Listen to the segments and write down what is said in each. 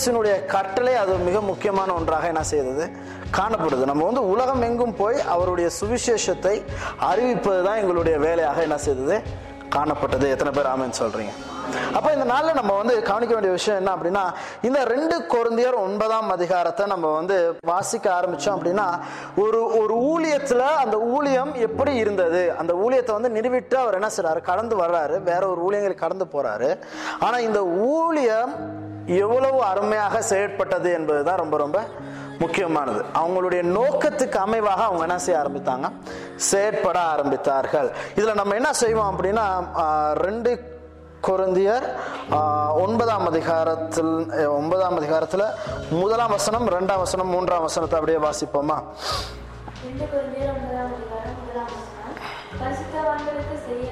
இயேசுனுடைய கட்டளை அது மிக முக்கியமான ஒன்றாக என்ன செய்தது? காணப்படுது. நம்ம வந்து உலகம் எங்கும் போய் அவருடைய சுவிசேஷத்தை அறிவிப்பது தான் எங்களுடைய வேலையாக என்ன செய்தது? காணப்பட்டது. எத்தனை பேர் ஆமென்னு சொல்றீங்க? அப்ப இந்த நாள்ல நம்ம வந்து கவனிக்க வேண்டிய விஷயம் என்ன அப்படின்னா இந்த ரெண்டு குழந்தையர் ஒன்பதாம் அதிகாரத்தை நம்ம வந்து வாசிக்க ஆரம்பிச்சோம் அப்படின்னா ஒரு ஒரு ஊழியத்துல அந்த ஊழியம் எப்படி இருந்தது? அந்த ஊழியத்தை வந்து நிறுவிட்டு அவர் என்ன செய்றாரு? கடந்து வர்றாரு. வேற ஒரு ஊழியங்கள் கடந்து போறாரு. ஆனா இந்த ஊழியம் எவ்வளவு அருமையாக செயற்பட்டது என்பதுதான் ரொம்ப ரொம்ப முக்கியமானது. அவங்களுடைய நோக்கத்துக்கு அமைவாக அவங்க என்ன செய்ய ஆரம்பித்தாங்க? செயற்பட ஆரம்பித்தார்கள். இதுல நம்ம என்ன செய்வோம் அப்படின்னா ரெண்டு குருந்தியர் ஒன்பதாம் அதிகாரத்தில் ஒன்பதாம் அதிகாரத்துல முதலாம் வசனம் ரெண்டாம் வசனம் மூன்றாம் வசனத்தை அப்படியே வாசிப்போமா? பரிசுத்தவான்களுக்கு செய்ய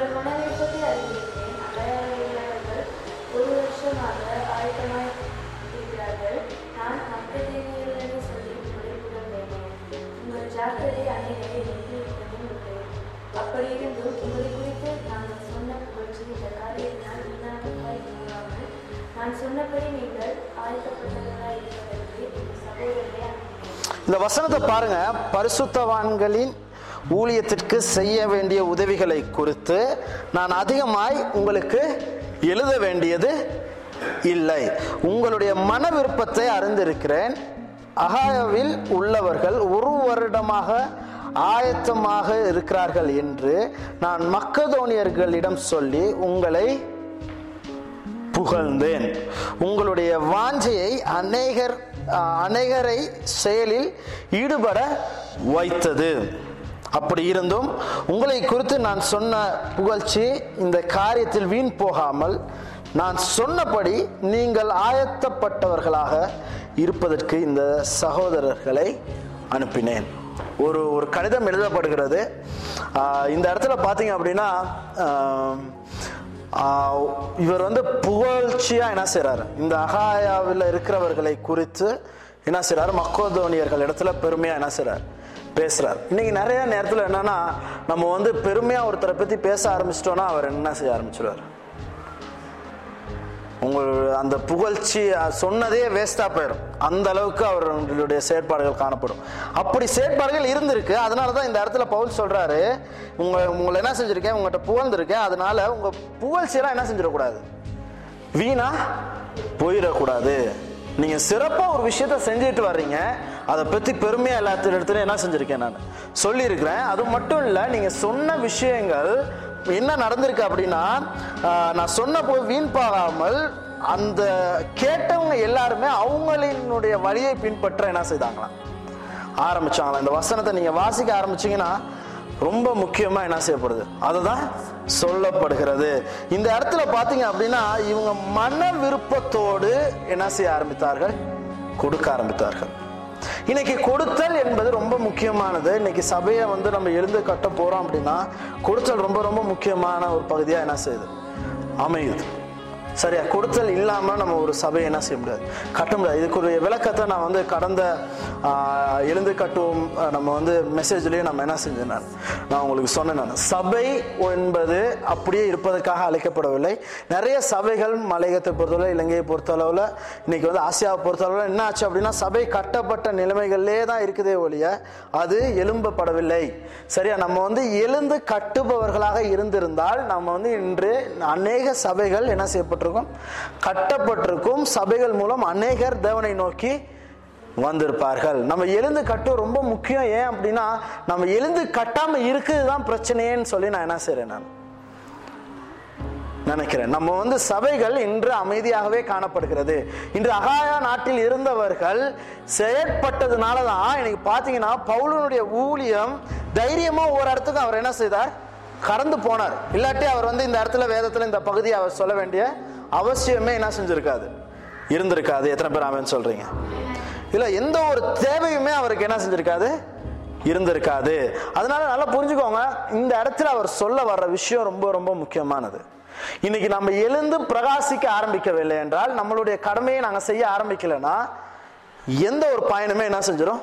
உங்கள் மனவிருப்பத்தை அறிந்திருக்கிறேன். அடையாளர்கள் ஒரு வருஷமாக ஆயத்தமாக இருக்கிறார்கள். நான் மற்ற தேவைகளை சொல்லி உங்களை புகழ்ந்தேன் உங்கள் ஜாக்கிரதை அநேகரை நிறுத்திவிட்டதும் உண்டு அப்படி இருந்தும் உங்களை குறித்து நாங்கள் சொன்ன புகழ்ச்சி இந்த காரியத்தினால் வீணாக கூறாமல் நான் சொன்னபடி நீங்கள் ஆயத்தப்பட்டவர்களாக இருப்பதற்கு இந்த சகோதரரை இந்த வசனத்தை பாருங்க. பரிசுத்தவான்களின் ஊழியத்திற்கு செய்ய வேண்டிய உதவிகளை குறித்து நான் அதிகமாய் உங்களுக்கு எழுத வேண்டியது இல்லை. உங்களுடைய மன விருப்பத்தை அறிந்திருக்கிறேன். அகாயாவில் உள்ளவர்கள் ஒரு வருடமாக ஆயத்தமாக இருக்கிறார்கள் என்று நான் மக்கதோனியர்களிடம் சொல்லி உங்களை புகழ்ந்தேன். உங்களுடைய வாஞ்சையை அநேகர் அநேகரை செயலில் ஈடுபட வைத்தது. அப்படி இருந்தும் உங்களை குறித்து நான் சொன்ன புகழ்ச்சி இந்த காரியத்தில் வீண் போகாமல் நான் சொன்னபடி நீங்கள் ஆயத்தப்பட்டவர்களாக இருப்பதற்கு இந்த சகோதரர்களை அனுப்பினேன். ஒரு ஒரு கடிதம் எழுதப்படுகிறது. இந்த இடத்துல பார்த்தீங்க அப்படின்னா இவர் வந்து புகழ்ச்சியா என்ன செய்கிறார் இந்த அகாயாவில் இருக்கிறவர்களை குறித்து என்ன செய்றாரு? மக்கோதோனியர்கள் இடத்துல பெருமையா என்ன செய்கிறார் பேசுகிறார் இன்னைக்கு நிறைய நேரத்துல என்னன்னா நம்ம வந்து பெருமையா ஒருத்தரை பத்தி பேச ஆரம்பிச்சிட்டோம்னா அவர் என்ன செய்ய ஆரம்பிச்சிருவாரு? உங்கள் அந்த புகழ்ச்சி சொன்னதே வேஸ்டா போயிடும். அந்த அளவுக்கு அவர்களுடைய செயற்பாடுகள் காணப்படும். அப்படி செயற்பாடுகள் இருந்திருக்கு. அதனால தான் இந்த இடத்துல பவுல் சொல்றாரு உங்க உங்களை என்ன செஞ்சிருக்கேன்? உங்கள்கிட்ட புகழ்ந்திருக்கேன். அதனால உங்க புகழ்ச்சியெல்லாம் என்ன செஞ்சிடக்கூடாது? வீணா போயிடக்கூடாது. நீங்க சிறப்பா ஒரு விஷயத்த செஞ்சுட்டு வர்றீங்க. அதை பத்தி பெருமையா எல்லாத்தையும் இடத்துல என்ன செஞ்சிருக்கேன் நான்? சொல்லியிருக்கிறேன். அது மட்டும் இல்லை நீங்க சொன்ன விஷயங்கள் என்ன நடந்திருக்கு அப்படின்னா நான் சொன்ன போய் வீண் போகாமல் அந்த கேட்டவங்க எல்லாருமே அவங்களினுடைய வழியை பின்பற்ற என்ன செய்தாங்களாம்? ஆரம்பிச்சாங்களா இந்த வசனத்தை நீங்க வாசிக்க ஆரம்பிச்சீங்கன்னா ரொம்ப முக்கியமா என்ன செய்யப்படுது அதுதான் சொல்லப்படுகிறது. இந்த இடத்துல பாத்தீங்க அப்படின்னா இவங்க மன விருப்பத்தோடு என்ன செய்ய ஆரம்பித்தார்கள்? கொடுக்க ஆரம்பித்தார்கள். இன்னைக்கு கொடுத்தல் என்பது ரொம்ப முக்கியமானது. இன்னைக்கு சபையை வந்து நம்ம எழுந்து கட்ட போறோம் அப்படின்னா கொடுத்தல் ரொம்ப ரொம்ப முக்கியமான ஒரு பகுதியா என்ன செய்யுது? அமையுது. சரியா? கொடுத்தல் இல்லாம நம்ம ஒரு சபையை என்ன செய்ய முடியாது. கட்ட முடியாது. இதுக்கு ஒரு விளக்கத்தை நான் வந்து கடந்த எழுந்து கட்டுவோம் நம்ம வந்து மெசேஜ்லயே நம்ம என்ன செஞ்சேன் நான்? நான் உங்களுக்கு சொன்னேன் நான். சபை என்பது அப்படியே இருப்பதற்காக அழைக்கப்படவில்லை. நிறைய சபைகள் மலையகத்தை பொறுத்தளவு இலங்கையை பொறுத்தளவுல இன்னைக்கு வந்து ஆசியாவை பொறுத்தளவுல என்ன ஆச்சு அப்படின்னா சபை கட்டப்பட்ட நிலைமைகளிலே தான் இருக்குதே ஒழிய அது எழும்பப்படவில்லை. சரியா? நம்ம வந்து எழுந்து கட்டுபவர்களாக இருந்திருந்தால் நம்ம வந்து இன்று அநேக சபைகள் என்ன செய்யப்பட்ட செய்யப்பட்டிருக்கும் கட்டப்பட்டிருக்கும். சபைகள் மூலம் அநேகர் தேவனை நோக்கி வந்திருப்பார்கள். நம்ம எழுந்து கட்டும் ரொம்ப முக்கியம். ஏன் அப்படின்னா நம்ம எழுந்து கட்டாம இருக்குது தான் பிரச்சனையேன்னு சொல்லி நான் என்ன செய்றேன் நான்? நினைக்கிறேன். நம்ம வந்து சபைகள் இன்று அமைதியாகவே காணப்படுகிறது. இன்று அகாயா நாட்டில் இருந்தவர்கள் செயற்பட்டதுனால தான் இன்னைக்கு பார்த்தீங்கன்னா பவுலனுடைய ஊழியம் தைரியமா ஒரு இடத்துக்கு அவர் என்ன செய்தார்? கடந்து போனார். இல்லாட்டி அவர் வந்து இந்த இடத்துல வேதத்துல இந்த பகுதியை அவர் சொல்ல வேண்டிய அவசியமே என்ன செஞ்சிருக்காது? இருந்திருக்காது. எத்தனை பேர் ஆமென்னு சொல்றீங்க. இல்ல எந்த ஒரு தேவையுமே அவருக்கு என்ன செஞ்சிருக்காது? இருந்திருக்காது. அதனால நல்லா புரிஞ்சுக்கோங்க. இந்த இடத்துல அவர் சொல்ல வர்ற விஷயம் ரொம்ப ரொம்ப முக்கியமானது. இன்னைக்கு நம்ம எழுந்து பிரகாசிக்க ஆரம்பிக்கவில்லை என்றால் நம்மளுடைய கடமையை நாங்கள் செய்ய ஆரம்பிக்கலைன்னா எந்த ஒரு பயனுமே என்ன செஞ்சிடும்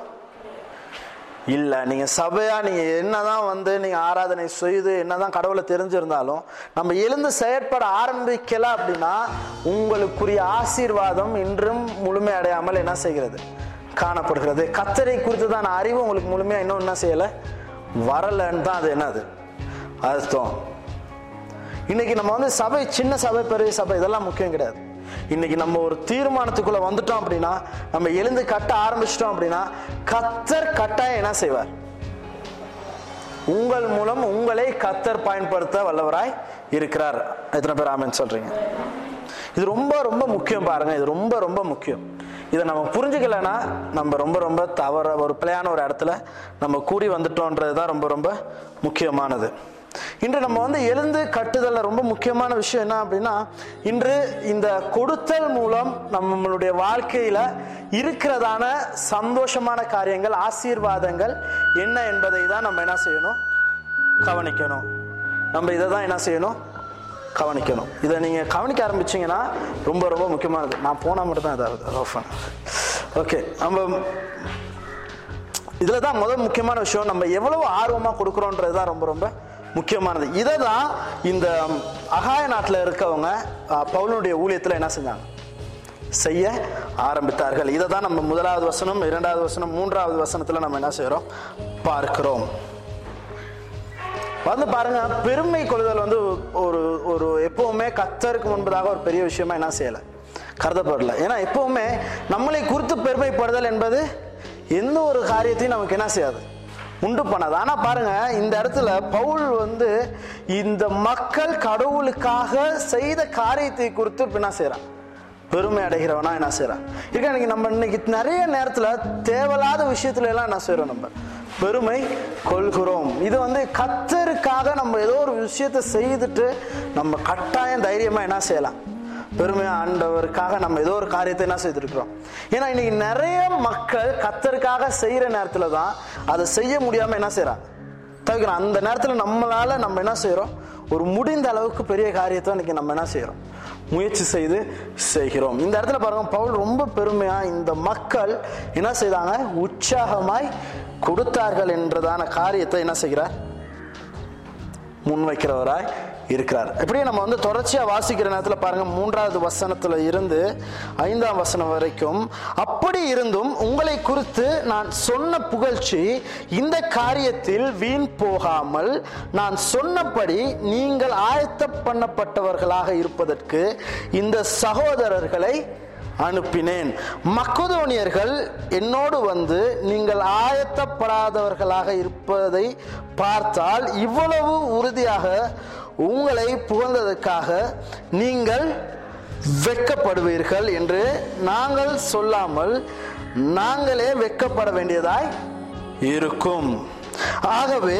இல்ல நீங்க சபையா நீங்க என்னதான் வந்து நீங்க ஆராதனை செய்து என்னதான் கடவுளை தெரிஞ்சிருந்தாலும் நம்ம எழுந்து செயற்பட ஆரம்பிக்கல அப்படின்னா உங்களுக்குரிய ஆசீர்வாதம் இன்றும் முழுமை அடையாமல் என்ன செய்கிறது? காணப்படுகிறது. கத்தரை குறித்ததான அறிவு உங்களுக்கு முழுமையா இன்னும் என்ன செய்யல? வரலன்னு தான் அது என்னது? அர்த்தம். இன்னைக்கு நம்ம வந்து சபை சின்ன சபை பெரிய சபை இதெல்லாம் முக்கியம் கிடையாது. இன்னைக்கு நம்ம ஒரு தீர்மானத்துக்குள்ள வந்துட்டோம் அப்படின்னா நம்ம எழுந்து கட்ட ஆரம்பிச்சிட்டோம் அப்படின்னா கத்தர் கட்டாயம் என்ன செய்வார்? உங்கள் மூலம் உங்களை கத்தர் பயன்படுத்த வல்லவராய் இருக்கிறார். எத்தனை பேர் ஆமன் சொல்றீங்க? இது ரொம்ப ரொம்ப முக்கியம் பாருங்க. இது ரொம்ப ரொம்ப முக்கியம். இதை நம்ம புரிஞ்சுக்கலைன்னா நம்ம ரொம்ப ரொம்ப தவற ஒரு பிழையான ஒரு இடத்துல நம்ம கூடி வந்துட்டோன்றது தான் ரொம்ப ரொம்ப முக்கியமானது. இன்று நம்ம வந்து எழுந்து கட்டுதலில் ரொம்ப முக்கியமான விஷயம் என்ன அப்படின்னா இன்று இந்த கொடுத்தல் மூலம் நம்மளுடைய வாழ்க்கையில இருக்கிறதான சந்தோஷமான காரியங்கள் ஆசீர்வாதங்கள் என்ன என்பதை தான் நம்ம என்ன செய்யணும்? கவனிக்கணும். நம்ம இதை தான் என்ன செய்யணும்? கவனிக்கணும். இதை நீங்க கவனிக்க ஆரம்பிச்சீங்கன்னா ரொம்ப ரொம்ப முக்கியமானது. நான் போனா மட்டும் தான் இதாவது ஓகே நம்ம இதுல தான் முதல் முக்கியமான விஷயம். நம்ம எவ்வளவு ஆர்வமா கொடுக்குறோன்றது தான் ரொம்ப ரொம்ப முக்கியமானது. இதை தான் இந்த அகாய நாட்டில் இருக்கவங்க பவுலனுடைய ஊழியத்தில் என்ன செஞ்சாங்க? செய்ய ஆரம்பித்தார்கள். இதை தான் நம்ம முதலாவது வசனம் இரண்டாவது வசனம் மூன்றாவது வசனத்தில் நம்ம என்ன செய்கிறோம் பார்க்கிறோம். வந்து பாருங்க பெருமை கொள்ளுதல் வந்து ஒரு ஒரு எப்பவுமே கத்தருக்கு முன்பதாக ஒரு பெரிய விஷயமா என்ன செய்யல? கருதப்படல. ஏன்னா எப்பவுமே நம்மளை குறித்து பெருமைப்படுதல் என்பது எந்த ஒரு காரியத்தையும் நமக்கு என்ன செய்யாது? உண்டு பண்ணாது. ஆனா பாருங்க இந்த இடத்துல பவுல் வந்து இந்த மக்கள் கடவுளுக்காக செய்த காரியத்தை குறித்து என்ன செய்யறான் பெருமை அடைகிறவனா என்ன செய்யறான் இருக்க இன்னைக்கு நம்ம இன்னைக்கு நிறைய நேரத்துல தேவையில்லாத விஷயத்துல எல்லாம் என்ன செய்யறோம் நம்ம? பெருமை கொள்கிறோம். இது வந்து கத்தருக்காக நம்ம ஏதோ ஒரு விஷயத்தை செய்துட்டு நம்ம கட்டாயம் தைரியமா என்ன செய்யலாம்? பெருமையா ஆண்டவருக்காக நம்ம ஏதோ ஒரு காரியத்தை என்ன செய்திருக்கிறோம்? ஏன்னா இன்னைக்கு நிறைய மக்கள் கத்தருக்காக செய்யற நேரத்துல தான் அதை செய்ய முடியாம என்ன செய்யறாங்க தவிர்க்கிறோம் அந்த நேரத்தில் நம்மளால நம்ம என்ன செய்கிறோம் ஒரு முடிந்த அளவுக்கு பெரிய காரியத்தை இன்னைக்கு நம்ம என்ன செய்கிறோம் முயற்சி செய்து செய்கிறோம். இந்த இடத்துல பாருங்க பவுல் ரொம்ப பெருமையா இந்த மக்கள் என்ன செய்தாங்க? உற்சாகமாய் கொடுத்தார்கள் என்றதான காரியத்தை என்ன செய்கிறார்? முன்வைக்கிறவராய் இருக்கிறார். இப்படியே நம்ம வந்து தொடர்ச்சியா வாசிக்கிற நேரத்தில் பாருங்க மூன்றாவது வசனத்துல இருந்து ஐந்தாம் வசனம் வரைக்கும் அப்படி இருந்தும் உங்களை குறித்து நான் சொன்ன புகழ்ச்சி இந்த காரியத்தில் வீண் போகாமல் நான் சொன்னபடி நீங்கள் ஆயத்த பண்ணப்பட்டவர்களாக இருப்பதற்கு இந்த சகோதரர்களை அனுப்பினேன். மக்கதோனியர்கள் என்னோடு வந்து நீங்கள் ஆயத்தப்படாதவர்களாக இருப்பதை பார்த்தால் இவ்வளவு உறுதியாக உங்களை புகழ்ந்ததற்காக நீங்கள் வெட்கப்படுவீர்கள் என்று நாங்கள் சொல்லாமல் நாங்களே வெட்கப்பட வேண்டியதாய் இருக்கும். ஆகவே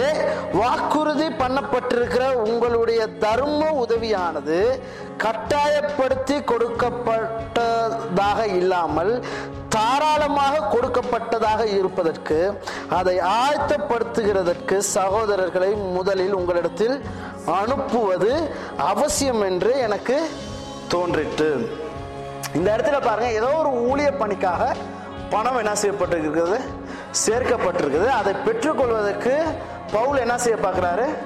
வாக்குறுதி பண்ணப்பட்டிருக்கிற உங்களுடைய தர்ம உதவியானது கட்டாயப்படுத்தி கொடுக்கப்பட்டதாக இல்லாமல் தாராளமாக கொடுக்கப்பட்டதாக இருப்பதற்கு அதை ஆயத்தப்படுத்துகிறதற்கு சகோதரர்களை முதலில் உங்களிடத்தில் அனுப்புவது அவசியம் என்று எனக்கு தோன்றிற்று. இந்த இடத்துல பாருங்க ஏதோ ஒரு ஊழிய பணிக்காக பணம் என்ன செய்யப்பட்டிருக்கிறது? சேர்க்கப்பட்டிருக்குது அதை பெற்றுக்கொள்வதற்கு பவுல் என்ன செய்ய பார்க்குறாரு?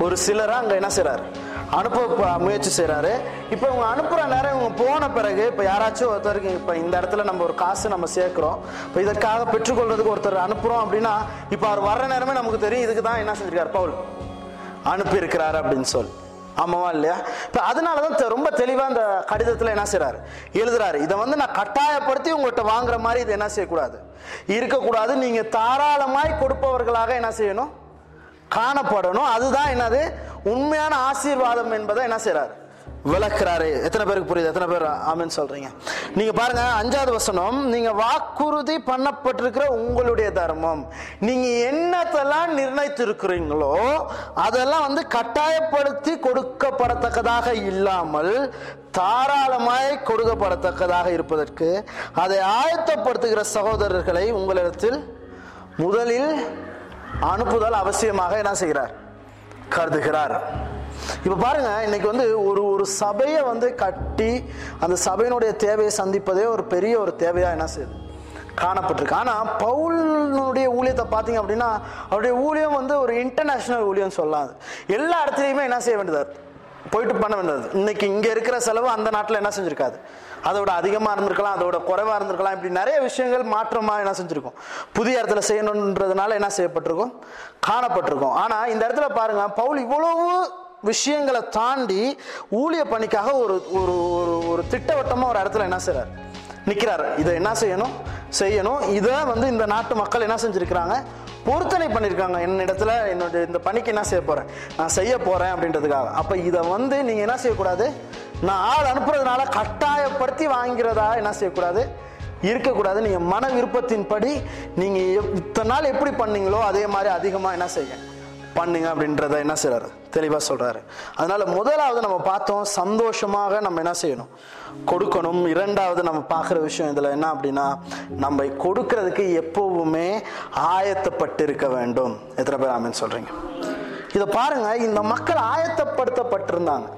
ஒரு சிலராக அங்கே என்ன செய்கிறாரு அனுப்ப ப- முயற்சி செய்கிறாரு இப்போ இவங்க அனுப்புகிற நேரம் இவங்க போன பிறகு இப்போ யாராச்சும் ஒருத்தருக்கு இப்போ இந்த இடத்துல நம்ம ஒரு காசு நம்ம சேர்க்குறோம். இப்போ இதற்காக பெற்றுக்கொள்றதுக்கு ஒருத்தர் அனுப்புகிறோம் அப்படின்னா இப்போ அவர் வர்ற நேரமே நமக்கு தெரியும். இதுக்கு தான் என்ன செஞ்சிருக்காரு பவுல்? அனுப்பியிருக்கிறாரு அப்படின்னு சொல்லி ஆமாவா இல்லையா? இப்போ அதனால தான் ரொம்ப தெளிவாக அந்த கடிதத்தில் என்ன செய்கிறாரு எழுதுறாரு. இதை வந்து நான் கட்டாயப்படுத்தி உங்கள்கிட்ட வாங்குற மாதிரி இதை என்ன செய்யக்கூடாது? இருக்கக்கூடாது. நீங்கள் தாராளமாய் கொடுப்பவர்களாக என்ன செய்யணும்? காணப்படணும். அதுதான் என்னது? உண்மையான ஆசீர்வாதம் என்பதை என்ன செய்கிறாரு விளக்குறாரு. எத்தனை பேருக்கு புரியுது? எத்தனை பேர் ஆமின்னு சொல்றீங்க? நீங்க பாருங்க அஞ்சாவது வசனம் நீங்க வாக்குறுதி பண்ணப்பட்டிருக்கிற உங்களுடைய தர்மம். நீங்க என்னத்தெல்லாம் நிர்ணயித்திருக்கிறீங்களோ அதெல்லாம் வந்து கட்டாயப்படுத்தி கொடுக்கப்படத்தக்கதாக இல்லாமல் தாராளமாய் கொடுக்கப்படத்தக்கதாக இருப்பதற்கு அதை ஆயத்தப்படுத்துகிற சகோதரர்களை உங்களிடத்தில் முதலில் அனுப்புதல் அவசியமாக என்ன செய்கிறார்? கருதுகிறார். இப்போ பாருங்க இன்னைக்கு வந்து ஒரு ஒரு சபையை வந்து கட்டி அந்த சபையினுடைய தேவையை சந்திப்பதே ஒரு பெரிய ஒரு தேவையா என்ன செய்யுது? காணப்பட்டிருக்கு. ஆனால் பவுலினுடைய ஊழியத்தை பார்த்தீங்க அப்படின்னா அவருடைய ஊழியம் வந்து ஒரு இன்டர்நேஷனல் ஊழியம் சொல்லலாம் எல்லா இடத்துலையுமே என்ன செய்ய வேண்டியது போயிட்டு பண்ண வேண்டியது இன்னைக்கு இங்கே இருக்கிற செலவு அந்த நாட்டில் என்ன செஞ்சிருக்காது. அதோட அதிகமாக இருந்திருக்கலாம் அதோட குறைவாக இருந்திருக்கலாம். இப்படி நிறைய விஷயங்கள் மாற்றமாக என்ன செஞ்சுருக்கும். புதிய இடத்துல செய்யணுன்றதுனால என்ன செய்யப்பட்டிருக்கும்? காணப்பட்டிருக்கும். ஆனால் இந்த இடத்துல பாருங்கள் பவுல் இவ்வளவு விஷயங்களை தாண்டி ஊழிய பணிக்காக ஒரு ஒரு ஒரு ஒரு திட்டவட்டமாக ஒரு இடத்துல என்ன செய்கிறார் நிற்கிறார் இதை என்ன செய்யணும்? செய்யணும். இதை வந்து இந்த நாட்டு மக்கள் என்ன செஞ்சுருக்கிறாங்க? பொருத்தனை பண்ணியிருக்காங்க என்னிடத்துல என்னோட இந்த பணிக்கு என்ன செய்ய போகிறேன் நான் செய்ய போகிறேன் அப்படின்றதுக்காக. அப்போ இதை வந்து நீங்கள் என்ன செய்யக்கூடாது? நான் ஆள் அனுப்புறதுனால கட்டாயப்படுத்தி வாங்கிறதா என்ன செய்யக்கூடாது? இருக்கக்கூடாது. நீங்கள் மன விருப்பத்தின்படி நீங்கள் எப்- இத்தனை நாள் எப்படி பண்ணீங்களோ அதே மாதிரி அதிகமாக என்ன செய்யுங்க. பண்ணுங்க அப்படின்றத என்ன செய்றாரு? தெளிவா சொல்றாரு. அதனால முதலாவது நம்ம பார்த்தோம் சந்தோஷமாக நம்ம என்ன செய்யணும்? கொடுக்கணும். இரண்டாவது நம்ம பார்க்குற விஷயம் இதுல என்ன அப்படின்னா நம்ம கொடுக்கறதுக்கு எப்பவுமே ஆயத்தப்பட்டு இருக்க வேண்டும். எத்தனை பேர் ஆமின்னு சொல்றீங்க? இதை பாருங்க இந்த மக்கள் ஆயத்தப்படுத்தப்பட்டிருந்தாங்க.